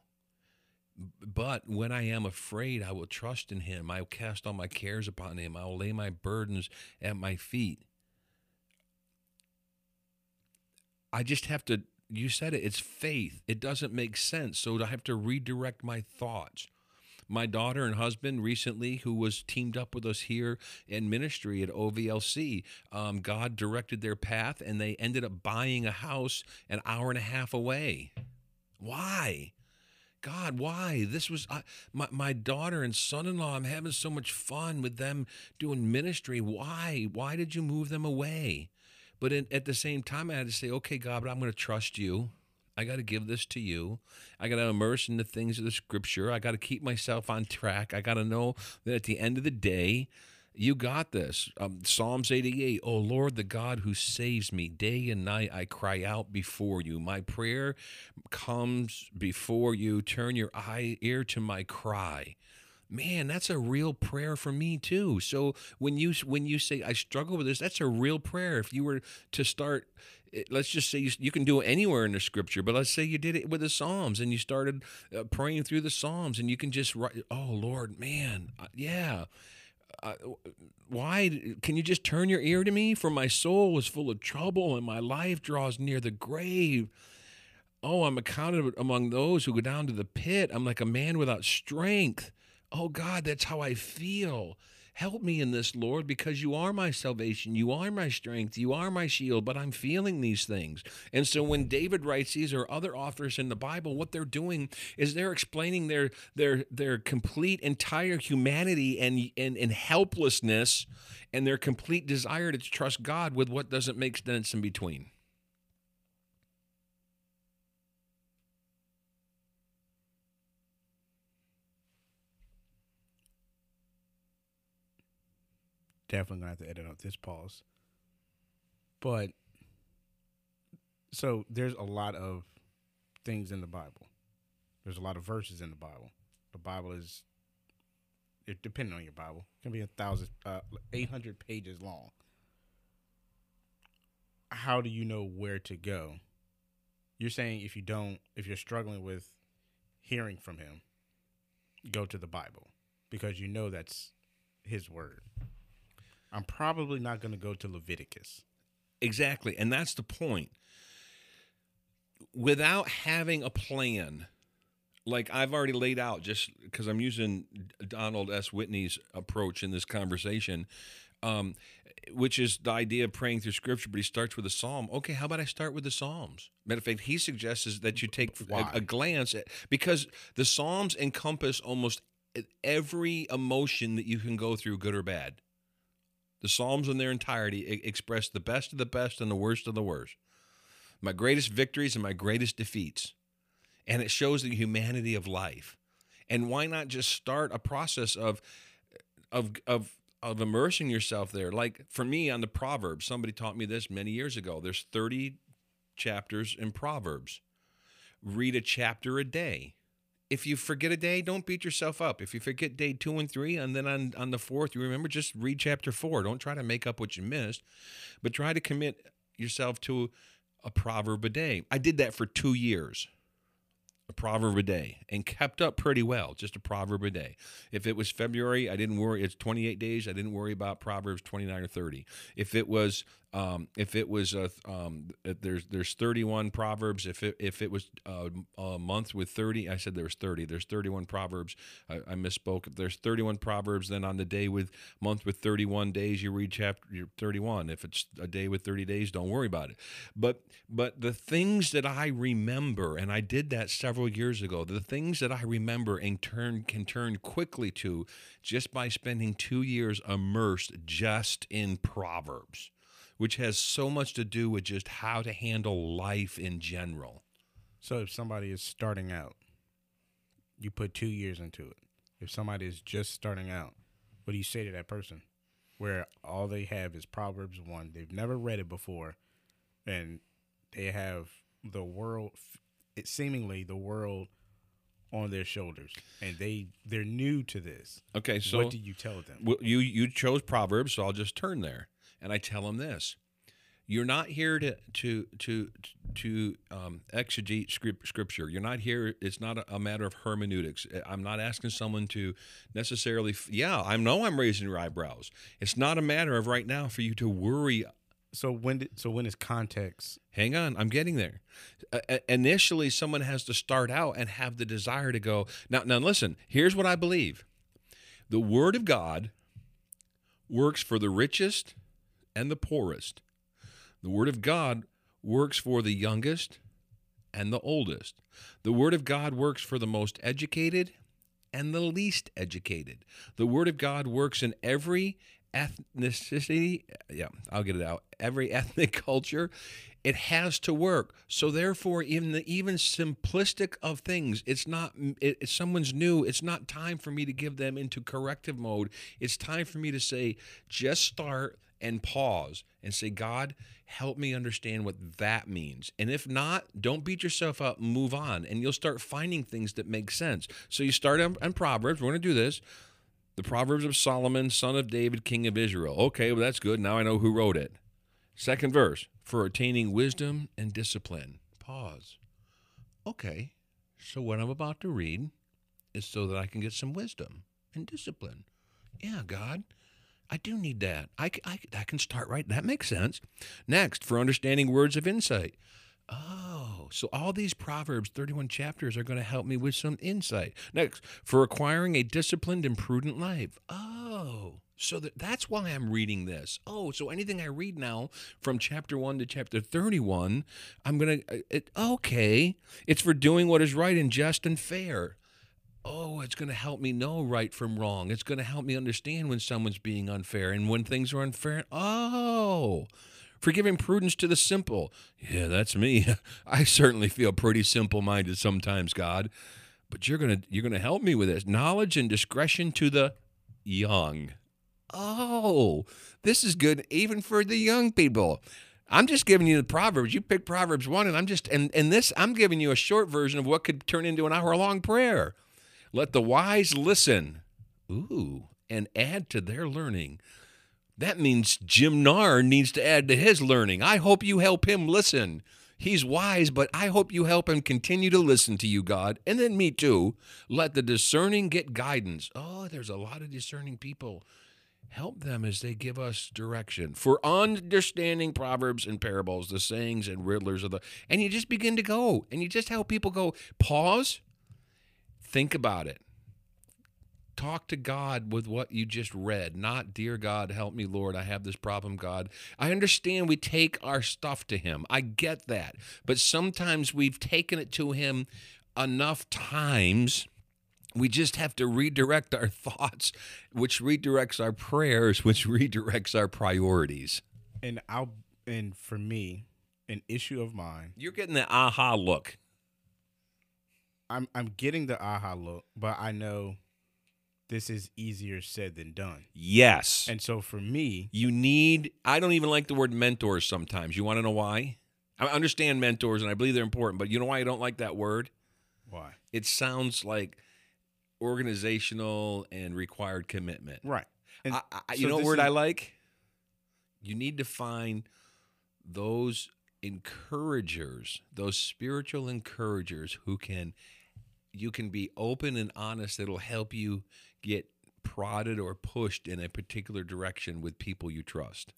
But when I am afraid, I will trust in him. I will cast all my cares upon him. I will lay my burdens at my feet. I just have to, you said it, it's faith. It doesn't make sense. So I have to redirect my thoughts. My daughter and husband recently, who was teamed up with us here in ministry at OVLC, um, God directed their path and they ended up buying a house an hour and a half away. Why? God, why? This was I my, my daughter and son in law. I'm having so much fun with them doing ministry. Why? Why did you move them away? But in, at the same time, I had to say, okay, God, but I'm going to trust you. I got to give this to you. I got to immerse in the things of the scripture. I got to keep myself on track. I got to know that at the end of the day, You got this. Um, Psalms 88. Oh Lord, the God who saves me day and night, I cry out before you. My prayer comes before you. Turn your eye ear to my cry. Man, that's a real prayer for me too. So when you when you say I struggle with this, that's a real prayer. If you were to start eh, let's just say you, you, can do it anywhere in the scripture but let's say you did it with the psalms and you started uh, praying through the psalms and you can just write oh lord man uh, yeah uh, why can you just turn your ear to me? For my soul is full of trouble and my life draws near the grave. Oh i'm accounted among those who go down to the pit. I'm like a man without strength. Oh god that's how i feel Help me in this, Lord, because you are my salvation. You are my strength. You are my shield, but I'm feeling these things. And so when David writes these or other authors in the Bible, what they're doing is they're explaining their their their complete entire humanity and and, and helplessness and their complete desire to trust God with what doesn't make sense in between. Definitely gonna have to edit out this pause. But so there's a lot of things in the Bible. There's a lot of verses in the Bible. The Bible is, it, depending on your Bible, can be a thousand, uh, eight hundred pages long. How do you know where to go? You're saying if you don't, if you're struggling with hearing from Him, go to the Bible because you know that's His word. I'm probably not going to go to Leviticus. Exactly. And that's the point. Without having a plan, like I've already laid out, just because I'm using Donald S. Whitney's approach in this conversation, um, which is the idea of praying through scripture, but he starts with a psalm. Okay, how about I start with the Psalms? Matter of fact, he suggests that you take a, a, glance at because the Psalms encompass almost every emotion that you can go through, good or bad. The Psalms in their entirety express the best of the best and the worst of the worst. My greatest victories and my greatest defeats. And it shows the humanity of life. And why not just start a process of of of of immersing yourself there? Like for me on the Proverbs, somebody taught me this many years ago. There's 30 chapters in Proverbs. Read a chapter a day if you forget a day, don't beat yourself up. If you forget day two and three, and then on, on the fourth, you remember, just read chapter four. Don't try to make up what you missed, but try to commit yourself to a proverb a day. I did that for two years a proverb a day and kept up pretty well, just a proverb a day. If it was February, I didn't worry. It's 28 days. I didn't worry about Proverbs 29 or 30. If it was, um, if it was, uh, um, there's there's 31 proverbs. If it if it was uh, a month with 30, I said there was 30. There's 31 proverbs. I, I misspoke. If there's 31 proverbs, then on the day with month with 31 days, you read chapter 31. If it's a day with 30 days, don't worry about it. But but the things that I remember, and I did that several years ago, the things that I remember and turn can turn quickly to just by spending two years immersed just in Proverbs, which has so much to do with just how to handle life in general. So if somebody is starting out, you put two years into it. If somebody is just starting out, what do you say to that person? Where all they have is Proverbs 1. They've never read it before, and they have the world it seemingly the world on their shoulders and they they're new to this okay so what do you tell them well, you you chose proverbs so i'll just turn there and i tell them this you're not here to to to to um, exegete script, scripture. You're not here. It's not a, a, matter of hermeneutics. I'm not asking someone to necessarily. Yeah, I know I'm raising your eyebrows. It's not a matter of right now for you to worry so when did so when is context? Hang on, I'm getting there. Uh, initially, someone has to start out and have the desire to go. Now, now listen. Here's what I believe: the Word of God works for the richest and the poorest. The Word of God works for the youngest and the oldest. The Word of God works for the most educated and the least educated. The Word of God works in every ethnicity. Yeah, I'll get it out. Every ethnic culture It has to work. So therefore, in the even simplistic of things, it's not. It, if someone's new, it's not time for me to give them into corrective mode. It's time for me to say, just start and pause and say, God, help me understand what that means. And if not, don't beat yourself up. Move on, and you'll start finding things that make sense. So you start on, on Proverbs. We're going to do this. The Proverbs of Solomon, son of David, king of Israel. Okay, well, that's good. Now I know who wrote it. Second verse for attaining wisdom and discipline. Pause. Okay, so what I'm about to read is so that I can get some wisdom and discipline. Yeah, God, I do need that. I, I, I can start right. That makes sense. Next, for understanding words of insight. Oh, so all these Proverbs 31 chapters are going to help me with some insight. Next, for acquiring a disciplined and prudent life. Oh, so that, that's why I'm reading this. Oh, so anything I read now from chapter 1 to chapter 31, I'm going uh, to, okay, it's for doing what is right and just and fair. Oh, it's going to help me know right from wrong. It's going to help me understand when someone's being unfair and when things are unfair. Oh, forgiving prudence to the simple. Yeah, that's me. I certainly feel pretty simple-minded sometimes, God. But you're going to you're going to help me with this. Knowledge and discretion to the young. Oh, this is good even for the young people. I'm just giving you the Proverbs. You pick Proverbs 1 and I'm just and and this I'm giving you a short version of what could turn into an hour-long prayer. Let the wise listen. Ooh, and add to their learning. That means Jim Narr needs to add to his learning. I hope you help him listen. He's wise, but I hope you help him continue to listen to you, God. And then me too. Let the discerning get guidance. Oh, there's a lot of discerning people. Help them as they give us direction. For understanding proverbs and parables, the sayings and riddlers of the and you just begin to go and you just help people go, pause, think about it talk to God with what you just read, not, Dear God, help me, Lord, I have this problem, God. I understand we take our stuff to Him. I get that. But sometimes we've taken it to Him enough times. We just have to redirect our thoughts, which redirects our prayers, which redirects our priorities. And I'll and for me, an issue of mine. You're getting the aha look. I'm I'm getting the aha look, but I know this is easier said than done. Yes. And so for me, you need, I don't even like the word mentors sometimes. You want to know why? I understand mentors and I believe they're important, but you know why I don't like that word? Why? It sounds like organizational and required commitment. Right. And I, I, you know what word is, I like? You need to find those encouragers, those spiritual encouragers who can you can be open and honest it'll help you get prodded or pushed in a particular direction with people you trust.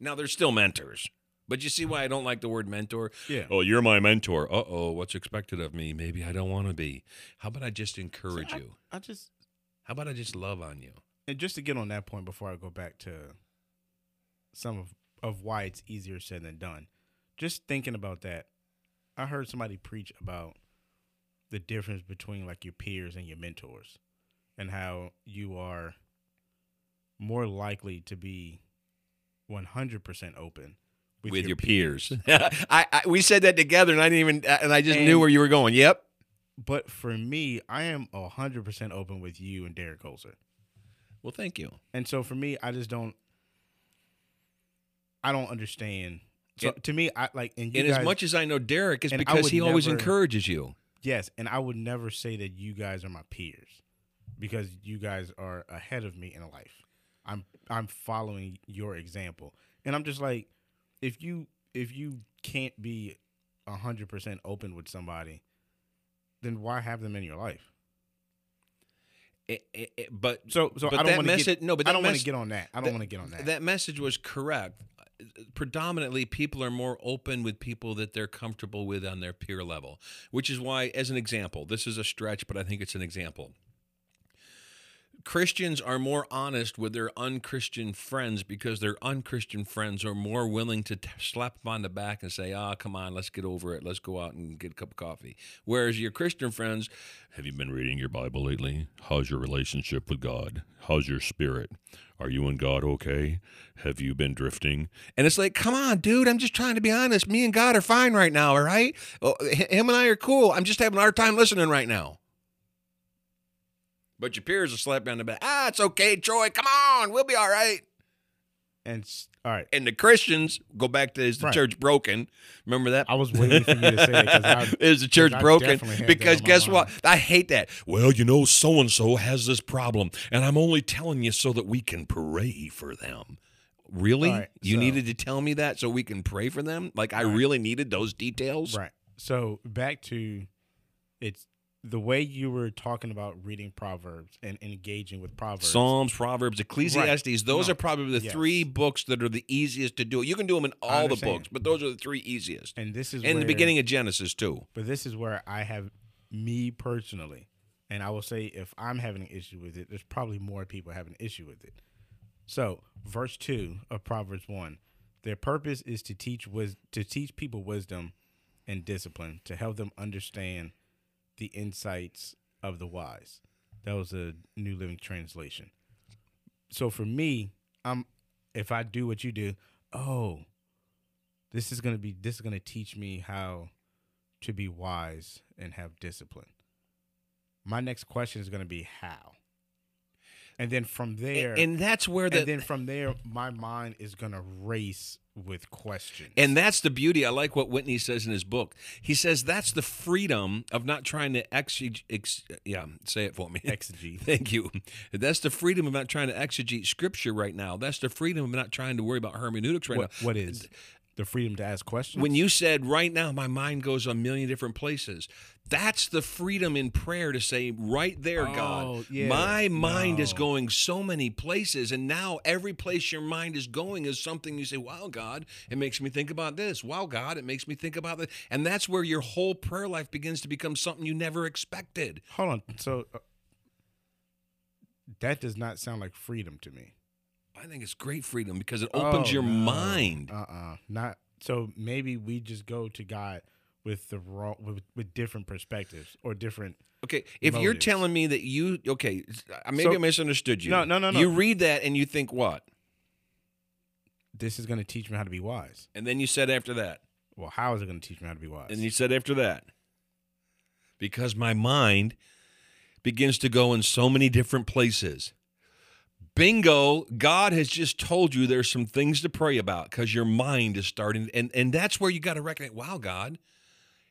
Now, they're still mentors, but you see why I don't like the word mentor? Yeah. Oh, you're my mentor. Uh oh, what's expected of me? Maybe I don't want to be. How about I just encourage I, you? I just. How about I just love on you? And just to get on that point before I go back to some of, of why it's easier said than done, just thinking about that, I heard somebody preach about the difference between like your peers and your mentors and how you are more likely to be 100% open with, with your, your, peers. peers. I, I, we said that together and I didn't even uh, and I just and, knew where you were going. Yep. But for me, I am 100% open with you and Derek Holzer. Well, thank you. And so for me, I just don't I don't understand. So it, to me, I like and, and guys, as much as I know Derek is because he never, always encourages you. Yes, and I would never say that you guys are my peers because you guys are ahead of me in life. I'm I'm following your example. And I'm just like if you if you can't be 100% open with somebody, then why have them in your life? It, it, it, but so so but I don't want to get no, but I don't want to get on that. I don't want to get on that. That message was correct predominantly people are more open with people that they're comfortable with on their peer level, which is why, as an example, this is a stretch, but I think it's an example. Christians are more honest with their unchristian friends because their unchristian friends are more willing to t- slap them on the back and say, "Ah, come on, let's get over it. Let's go out and get a cup of coffee." Whereas your Christian friends, have you been reading your Bible lately? How's your relationship with God? How's your spirit? Are you and God okay? Have you been drifting? And it's like, come on, dude. I'm just trying to be honest. Me and God are fine right now. All right. Oh, h- him and I are cool. I'm just having a hard time listening right now. But your peers will slap you on the back. Ah, it's okay, Troy. Come on, we'll be all right. And all right, And the Christians go back to is the Right. church broken? Remember that? I was waiting for you to say that because is the church broken? definitely had that Because guess what? I hate that. Well, you know, so and so has this problem, and I'm only telling you so that we can pray for them. Really? All right, you so- needed to tell me that so we can pray for them? Like I Right. really needed those details? right. So back to it's the way you were talking about reading Proverbs and engaging with Proverbs. Psalms, Proverbs, Ecclesiastes, those No. are probably the Yes. three books that are the easiest to do. You can do them in all the books, but those are the three easiest. and this is And the beginning of Genesis, too. But this is where I have me personally, and I will say if I'm having an issue with it, there's probably more people having an issue with it. So, verse two of Proverbs one, their purpose is to teach wis- to teach people wisdom and discipline to help them understand the insights of the wise. That was a New Living Translation. So for me, I'm if I do what you do, oh, this is gonna be this is gonna teach me how to be wise and have discipline. My next question is to be how. And then from there, And, and that's where the and then from there, my mind is going to race with questions. And that's the beauty. I like what Whitney says in his book. He says that's the freedom of not trying to exeg. Ex, yeah, say it for me. exegete. Thank you. That's the freedom of not trying to exegete scripture right now. That's the freedom of not trying to worry about hermeneutics right What, now. what is the freedom to ask questions? When you said right now, my mind goes a million different places. That's the freedom in prayer to say, right there, Oh, God, yeah. my mind is going so many places. And now every place your mind is going is something you say, wow, God, it makes me think about this. Wow, God, it makes me think about that. And that's where your whole prayer life begins to become something you never expected. hold on, so uh, that does not sound like freedom to me. I think it's great freedom because it opens Oh, your no. mind. Uh-uh, not so. Maybe we just go to God with the wrong with, with different perspectives or different. Okay, if you're telling me that you okay, maybe So- I misunderstood you. No, no, no, no. You read that and you think what? This is going to teach me how to be wise. And then you said after that. Well, how is it going to teach me how to be wise? And you said after that. Because my mind begins to go in so many different places. Bingo, God has just told you there's some things to pray about because your mind is starting and and that's where you got to recognize, wow, God,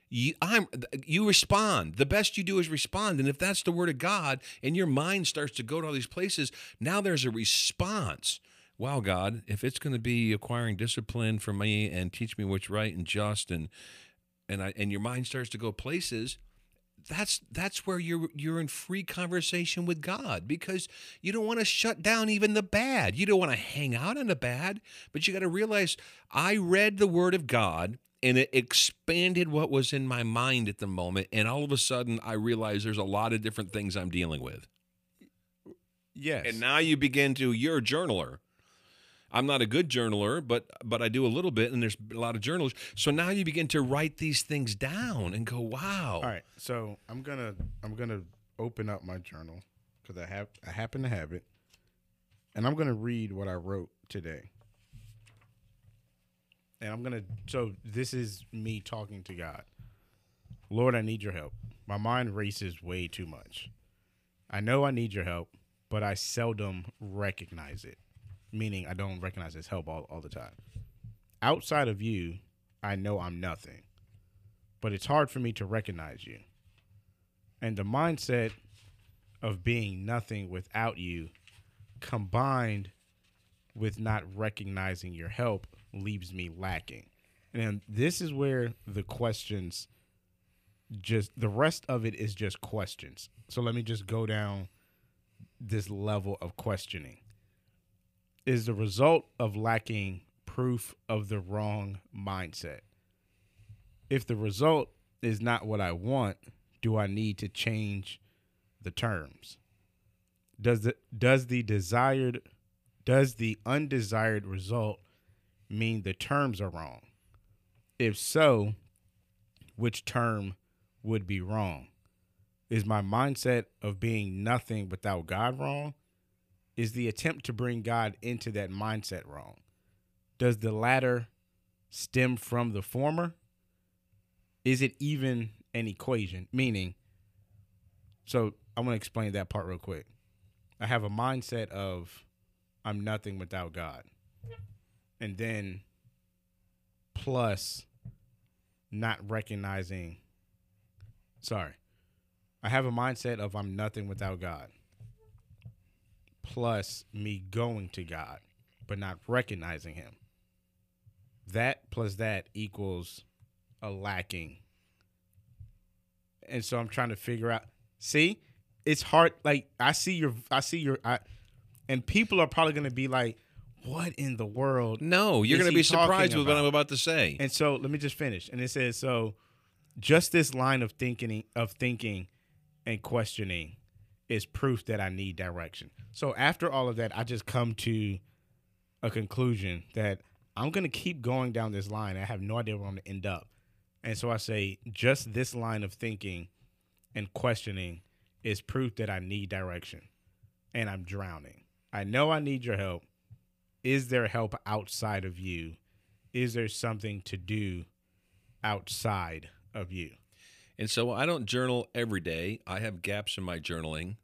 you I'm you respond. The best you do is respond. And if that's the word of God and your mind starts to go to all these places, now there's a response. Wow, God, if it's going to be acquiring discipline for me and teach me what's right and just and and I, and your mind starts to go places that's that's where you're you're in free conversation with God because you don't want to shut down even the bad. You don't want to hang out on the bad, but you got to realize I read the word of God and it expanded what was in my mind at the moment and all of a sudden I realized there's a lot of different things I'm dealing with. yes. And now you begin to you're a journaler. I'm not a good journaler, but but I do a little bit, and there's a lot of journals. So now you begin to write these things down and go, "Wow, All right, so I'm gonna I'm gonna open up my journal because I have I happen to have it, and I'm gonna read what I wrote today. And I'm gonna so this is me talking to God. Lord, I need your help. My mind races way too much. I know I need your help, but I seldom recognize it. Meaning I don't recognize his help all, all the time. Outside of you, I know I'm nothing. But it's hard for me to recognize you. And the mindset of being nothing without you combined with not recognizing your help leaves me lacking. And this is where the questions just the rest of it is just questions. So let me just go down this level of questioning. Is the result of lacking proof of the wrong mindset? If the result is not what I want, do I need to change the terms? Does the does the desired does the undesired result mean the terms are wrong? If so, which term would be wrong? Is my mindset of being nothing without God wrong? Is the attempt to bring God into that mindset wrong? Does the latter stem from the former? Is it even an equation? Meaning, so I want to explain that part real quick. I have a mindset of I'm nothing without God. And then plus not recognizing sorry. I have a mindset of I'm nothing without God. Plus me going to God but not recognizing him. That plus that equals a lacking. And so I'm trying to figure out see, it's hard like I see your I see your I and people are probably going to be like what in the world No, you're is going to he be surprised with what I'm about? about to say. And so let me just finish. And it says so just this line of thinking of thinking and questioning is proof that I need direction. So after all of that, I just come to a conclusion that I'm going to keep going down this line. I have no idea where I'm going to end up. And so I say just this line of thinking and questioning is proof that I need direction and I'm drowning. I know I need your help. Is there help outside of you? Is there something to do outside of you? And so I don't journal every day. I have gaps in my journaling.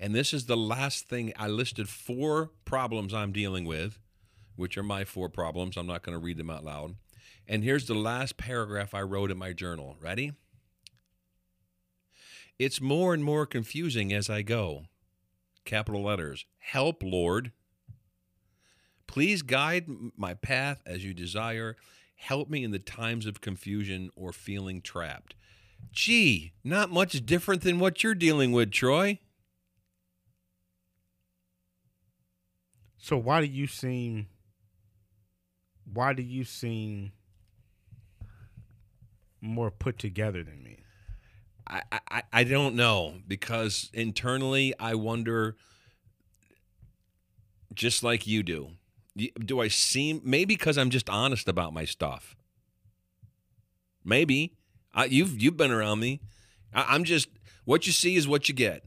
And this is the last thing I listed four problems I'm dealing with, which are my four problems. I'm not going to read them out loud. And here's the last paragraph I wrote in my journal. Ready? It's more and more confusing as I go. Capital letters. Help, Lord. Please guide my path as you desire. Help me in the times of confusion or feeling trapped. Gee, not much different than what you're dealing with, Troy. So why do you seem why do you seem more put together than me? I, I, I don't know because internally I wonder, just like you do, do I seem maybe because I'm just honest about my stuff? Maybe I, you've you've been around me. I, I'm just what you see is what you get.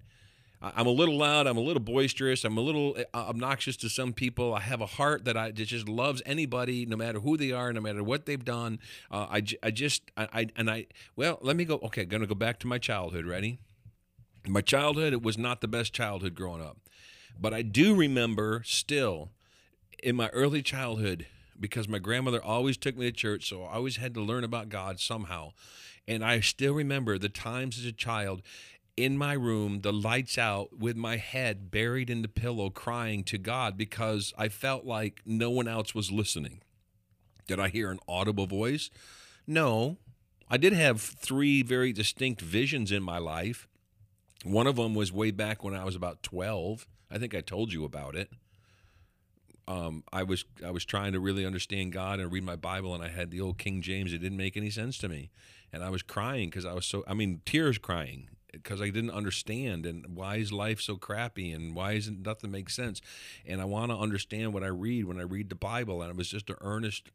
I- I'm a little loud. I'm a little boisterous. I'm a little uh, obnoxious to some people. I have a heart that I that just loves anybody, no matter who they are, no matter what they've done. Uh, I, I just I, I and I well, let me go. Okay, gonna go back to my childhood. Ready? My childhood it was not the best childhood growing up, but I do remember still in my early childhood because my grandmother always took me to church, so I always had to learn about God somehow. And I still remember the times as a child in my room, the lights out, with my head buried in the pillow, crying to God because I felt like no one else was listening. Did I hear an audible voice? No. I did have three very distinct visions in my life. One of them was way back when I was about 12. I think I told you about it um, I was I was trying to really understand God and read my Bible, and I had the old King James. It didn't make any sense to me, and I was crying because I was so I mean tears crying because I didn't understand and why is life so crappy and why isn't nothing make sense, and I want to understand what I read when I read the Bible, and it was just an earnest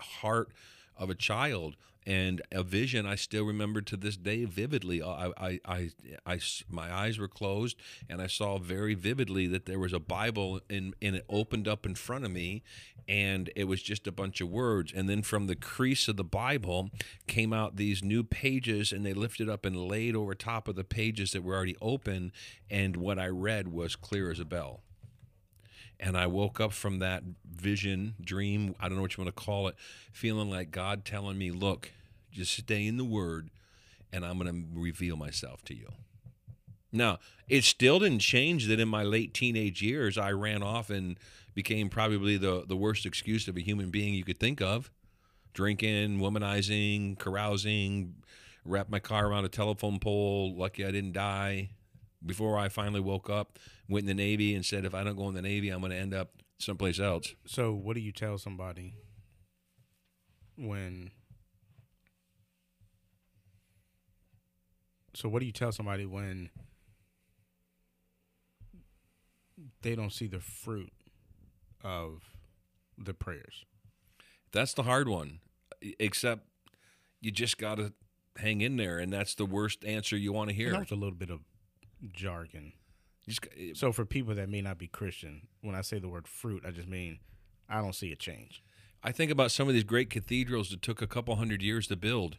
heart of a child and a vision I still remember to this day vividly. Uh, I, I, I, I, my eyes were closed and I saw very vividly that there was a Bible and, and it opened up in front of me and it was just a bunch of words. And then from the crease of the Bible came out these new pages and they lifted up and laid over top of the pages that were already open. And what I read was clear as a bell and I woke up from that vision, dream, I don't know what you want to call it, feeling like God telling me, look, just stay in the word and I'm going to reveal myself to you. Now, it still didn't change that in my late teenage years, I ran off and became probably the, the worst excuse of a human being you could think of drinking, womanizing, carousing, wrapped my car around a telephone pole, lucky I didn't die. Before I finally woke up, went in the Navy and said, if I don't go in the Navy, I'm going to end up someplace else. So what do you tell somebody when So what do you tell somebody when they don't see the fruit of the prayers. That's the hard one. Except you just got to hang in there, and that's the worst answer you want to hear. And that was a little bit of jargon. Just So for people that may not be Christian, when I say the word fruit, I just mean I don't see a change. I think about some of these great cathedrals that took a couple hundred years to build.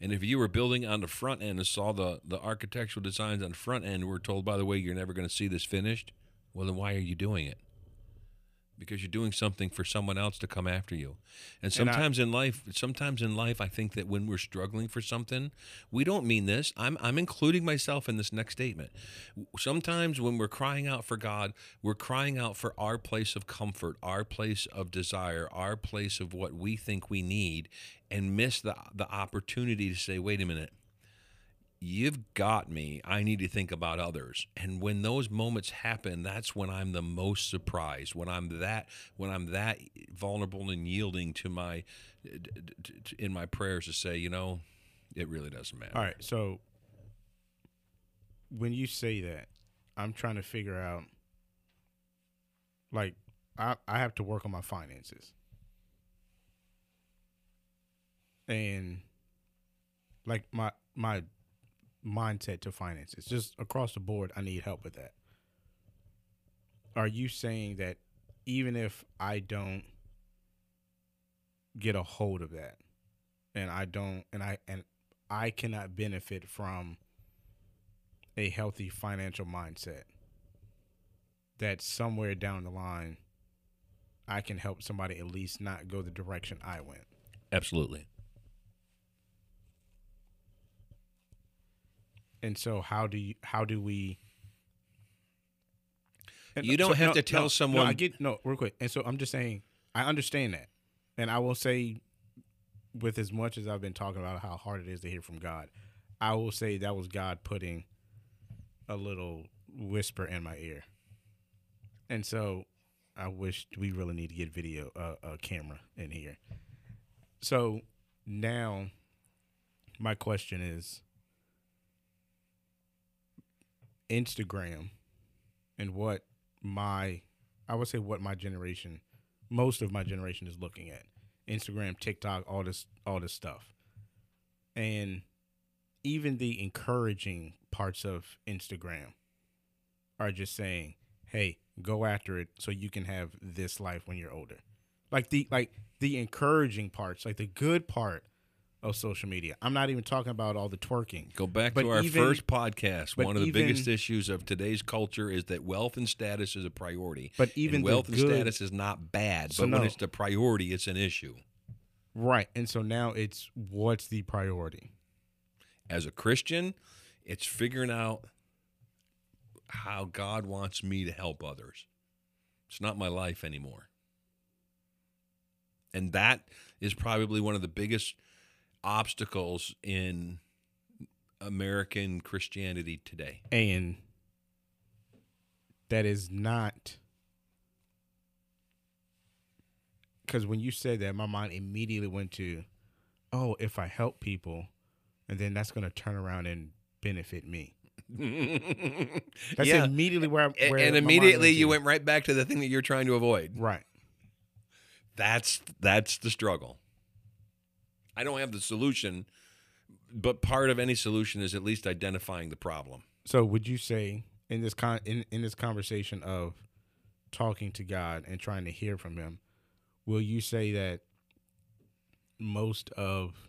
And if you were building on the front end and saw the, the architectural designs on the front end, we're told, by the way, you're never going to see this finished, well, then why are you doing it? Because you're doing something for someone else to come after you. And And I- sometimes in life, sometimes in life, I think that when we're struggling for something, we don't mean this. I'm, I'm including myself in this next statement. Sometimes when we're crying out for God, we're crying out for our place of comfort, our place of desire, our place of what we think we need, and miss the, the opportunity to say, wait a minute, you've got me. I need to think about others. And when those moments happen, that's when I'm the most surprised. When I'm that when I'm that vulnerable and yielding to my in my prayers to say, you know, it really doesn't matter. All right, so when you say that, I'm trying to figure out like I I have to work on my finances. And like my my mindset to finances, just across the board, I need help with that. Are you saying that even if I don't get a hold of that and I don't and I and I cannot benefit from a healthy financial mindset. That somewhere down the line, I can help somebody at least not go the direction I went. Absolutely. And so, how do you? How do we? and You don't have no, to tell no, No, someone- I get no real quick. And so, I'm just saying, I understand that, and I will say, with as much as I've been talking about how hard it is to hear from God, I will say that was God putting a little whisper in my ear. And so, I wish we really need to get video, uh, a camera in here. So now, my question is Instagram and what my I would say what my generation most of my generation is looking at. Instagram, TikTok, all this all this stuff. And even the encouraging parts of Instagram are just saying, "Hey, go after it so you can have this life when you're older." Like the like the encouraging parts, like the good part of social media. I'm not even talking about all the twerking. Go back But to our even- first podcast. One of the even- biggest issues of today's culture is that wealth and status is a priority. But even and wealth and status is not bad, So but when it's the priority, it's an issue. Right. And so now it's what's the priority? As a Christian, it's figuring out how God wants me to help others. It's not my life anymore. And that is probably one of the biggest obstacles in American Christianity today. And that is not because when you said that, my mind immediately went to, oh, if I help people, and then that's going to turn around and benefit me. That's yeah. immediately where, I- where and immediately went you went right back to the thing that you're trying to avoid. right. That's that's the struggle. I don't have the solution, but part of any solution is at least identifying the problem. So would you say in this con in, in this conversation of talking to God and trying to hear from him, will you say that most of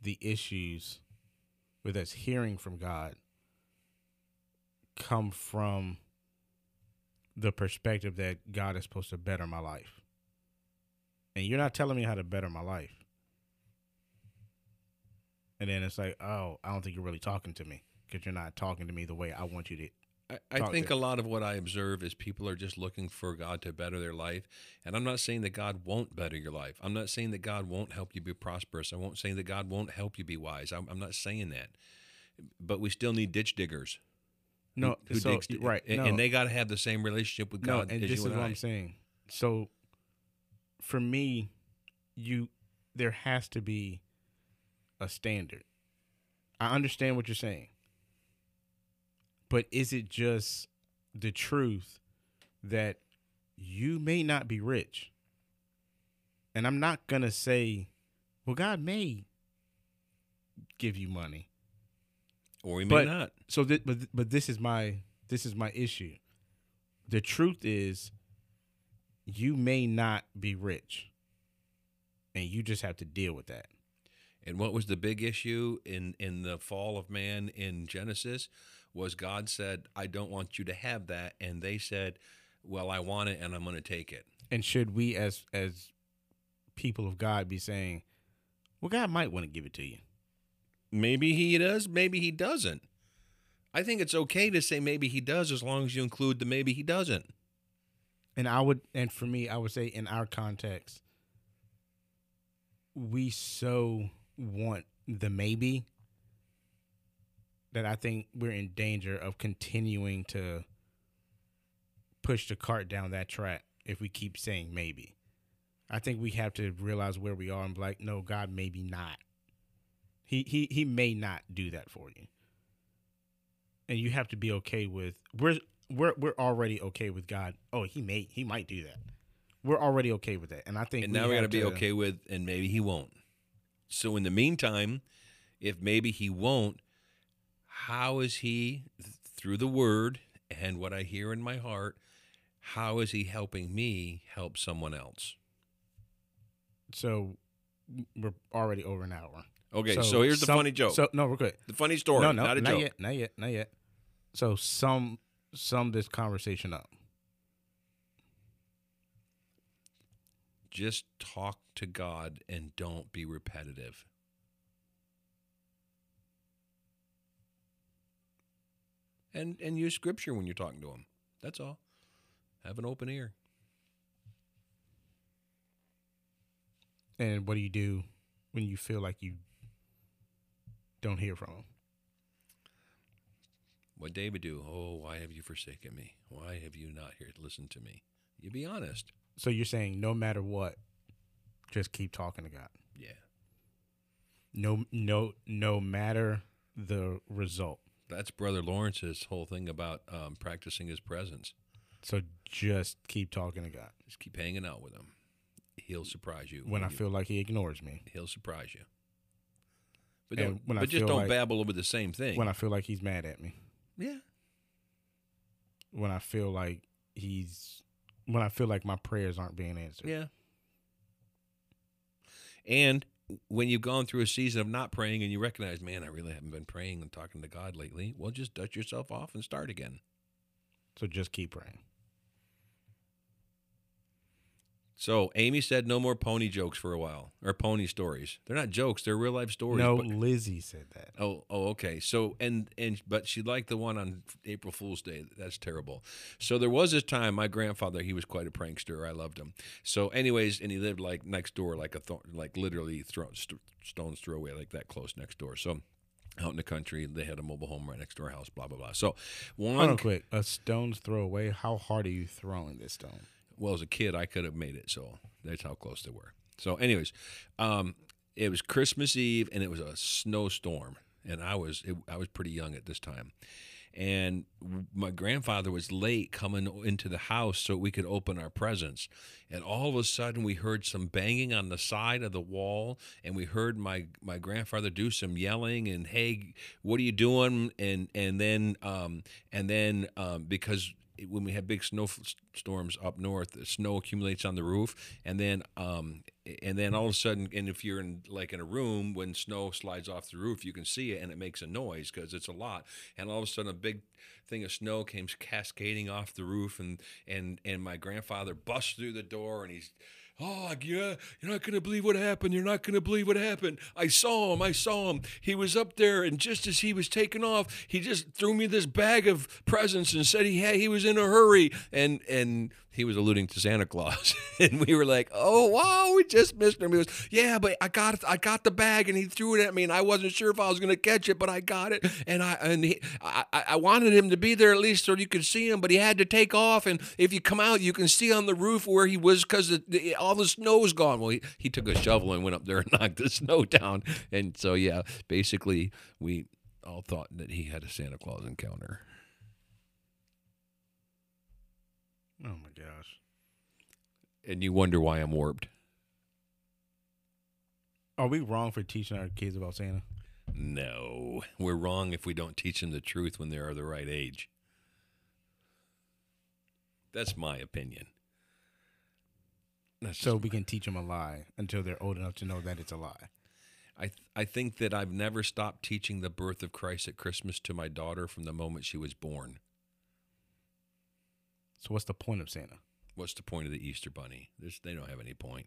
the issues with us hearing from God come from the perspective that God is supposed to better my life? And you're not telling me how to better my life. And then it's like, oh, I don't think you're really talking to me because you're not talking to me the way I want you to. I, I think to- a lot of what I observe is people are just looking for God to better their life. And I'm not saying that God won't better your life. I'm not saying that God won't help you be prosperous. I won't say that God won't help you be wise. I'm, I'm not saying that. But we still need ditch diggers. No, who so, digs- right. And, no, and they got to have the same relationship with God. no, and as this you is what I. I'm saying. So, for me, you there has to be a standard. I understand what you're saying, but is it just the truth, that you may not be rich. And I'm not going to say, well, God may give you money. Or he may But- not. So, th- but but this is my this is my issue. The truth is, you may not be rich, and you just have to deal with that. And what was the big issue in in the fall of man in Genesis was God said, "I don't want you to have that," and they said, "Well, I want it, and I'm going to take it." And should we, as as people of God, be saying, "Well, God might want to give it to you." Maybe he does, maybe he doesn't. I think it's okay to say maybe he does as long as you include the maybe he doesn't. And I would, and for me, I would say in our context, we so want the maybe that I think we're in danger of continuing to push the cart down that track if we keep saying maybe. I think we have to realize where we are and be like, no, God, maybe not. He he he may not do that for you. And you have to be okay with we're we're we're already okay with God. Oh, he may he might do that. We're already okay with that. And I think And now we got to be okay with, and maybe he won't. So in the meantime, if maybe he won't, how is he through the word and what I hear in my heart? How is he helping me help someone else? So we're already over an hour. Okay, so, here's the some- funny joke. So no, we're good. the funny story, no, no, not a joke. yet, not yet, not yet. So sum sum this conversation up. Just talk to God and don't be repetitive. And and use scripture when you're talking to him. That's all. Have an open ear. And what do you do when you feel like you don't hear from him? What David do? Oh, why have you forsaken me? Why have you not here listened to me? You be honest. So you're saying no matter what, just keep talking to God. Yeah. No no no matter the result. That's Brother Lawrence's whole thing about um, practicing his presence. So just keep talking to God. Just keep hanging out with him. He'll surprise you. When I you- feel like he ignores me. he'll surprise you. But And don't, when I but just feel don't like- babble over the same thing. When I feel like he's mad at me. yeah. When I feel like he's when I feel like my prayers aren't being answered. Yeah. And when you've gone through a season of not praying and you recognize, man, I really haven't been praying and talking to God lately, well, just dust yourself off and start again. So just keep praying. So Amy said no more pony jokes for a while or pony stories. They're not jokes; they're real life stories. no, but- Lizzie said that. Oh, oh, okay. So and and but she liked the one on April Fool's Day. That's terrible. So there was this time my grandfather. He was quite a prankster. I loved him. So, anyways, and he lived like next door, like a th- like literally throw, st- stones throw away, like that close next door. So. Out in the country, they had a mobile home right next to our house. Blah blah blah. So, Hold one on quick. A stone's throw away. How hard are you throwing this stone? Well, as a kid, I could have made it. So that's how close they were. So, anyways, um, it was Christmas Eve and it was a snowstorm, and I was it, I was pretty young at this time, and my grandfather was late coming into the house so we could open our presents, and all of a sudden we heard some banging on the side of the wall, and we heard my my grandfather do some yelling and hey, what are you doing? And and then um, and then um, because when we have big snowstorms up north, the snow accumulates on the roof, and then um, and then all of a sudden, and if you're in like in a room when snow slides off the roof, you can see it, and it makes a noise because it's a lot. And all of a sudden, a big thing of snow came cascading off the roof, and and and my grandfather busts through the door, and he's Oh, yeah, uh, you're not going to believe what happened. You're not going to believe what happened. I saw him. I saw him. He was up there, and just as he was taking off, he just threw me this bag of presents and said he had, he was in a hurry. And and he was alluding to Santa Claus. and we were like, oh, wow, we just missed him. He was, yeah, but I got. I got the bag, and he threw it at me, and I wasn't sure if I was going to catch it, but I got it. And I and he, I, I wanted him to be there at least so you could see him, but he had to take off. And if you come out, you can see on the roof where he was because all the snow was gone. Well, he, he took a shovel and went up there and knocked the snow down. And so, yeah, basically, we all thought that he had a Santa Claus encounter. Oh my gosh. And you wonder why I'm warped. Are we wrong for teaching our kids about Santa? No, we're wrong if we don't teach them the truth when they're the right age. That's my opinion. That's So we can teach them a lie until they're old enough to know that it's a lie. I I think that I've never stopped teaching the birth of Christ at Christmas to my daughter from the moment she was born. So what's the point of Santa? What's the point of the Easter Bunny? There's, they don't have any point.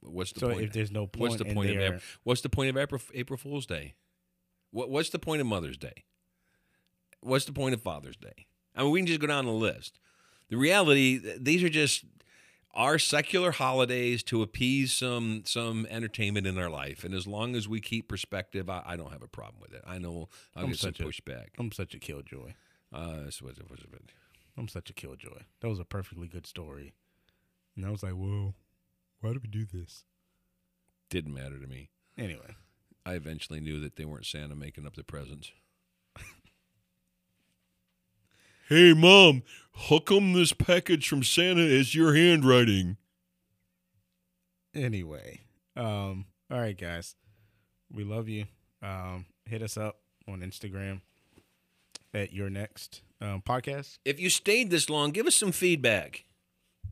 What's the So point? if there's no point, what's the point of April, What's the point of April, April Fool's Day? What What's the point of Mother's Day? What's the point of Father's Day? I mean, we can just go down the list. The reality, these are just our secular holidays to appease some some entertainment in our life, and as long as we keep perspective, I, I don't have a problem with it. I know I'll I'm get some such a- pushback. I'm such a killjoy. Uh, so what's what's it- I'm such a killjoy. That was a perfectly good story. And I was like, whoa, why did we do this? didn't matter to me. Anyway, I eventually knew that they weren't Santa making up the presents. hey, mom, how come this package from Santa is your handwriting? anyway. Um, all right, guys. We love you. Um, hit us up on Instagram at your next um, podcast. If you stayed this long, give us some feedback.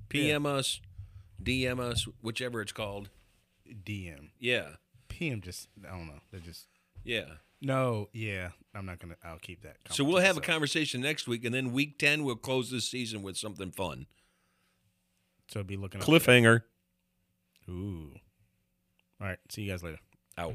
PM us, DM us, whichever it's called. DM. Yeah, PM just I don't know. They're just yeah. no, yeah. I'm not gonna I'll keep that. So we'll have a conversation next week, and then week 10, we'll close this season with something fun. So be looking up. Cliffhanger. Ooh. All right. See you guys later. Out.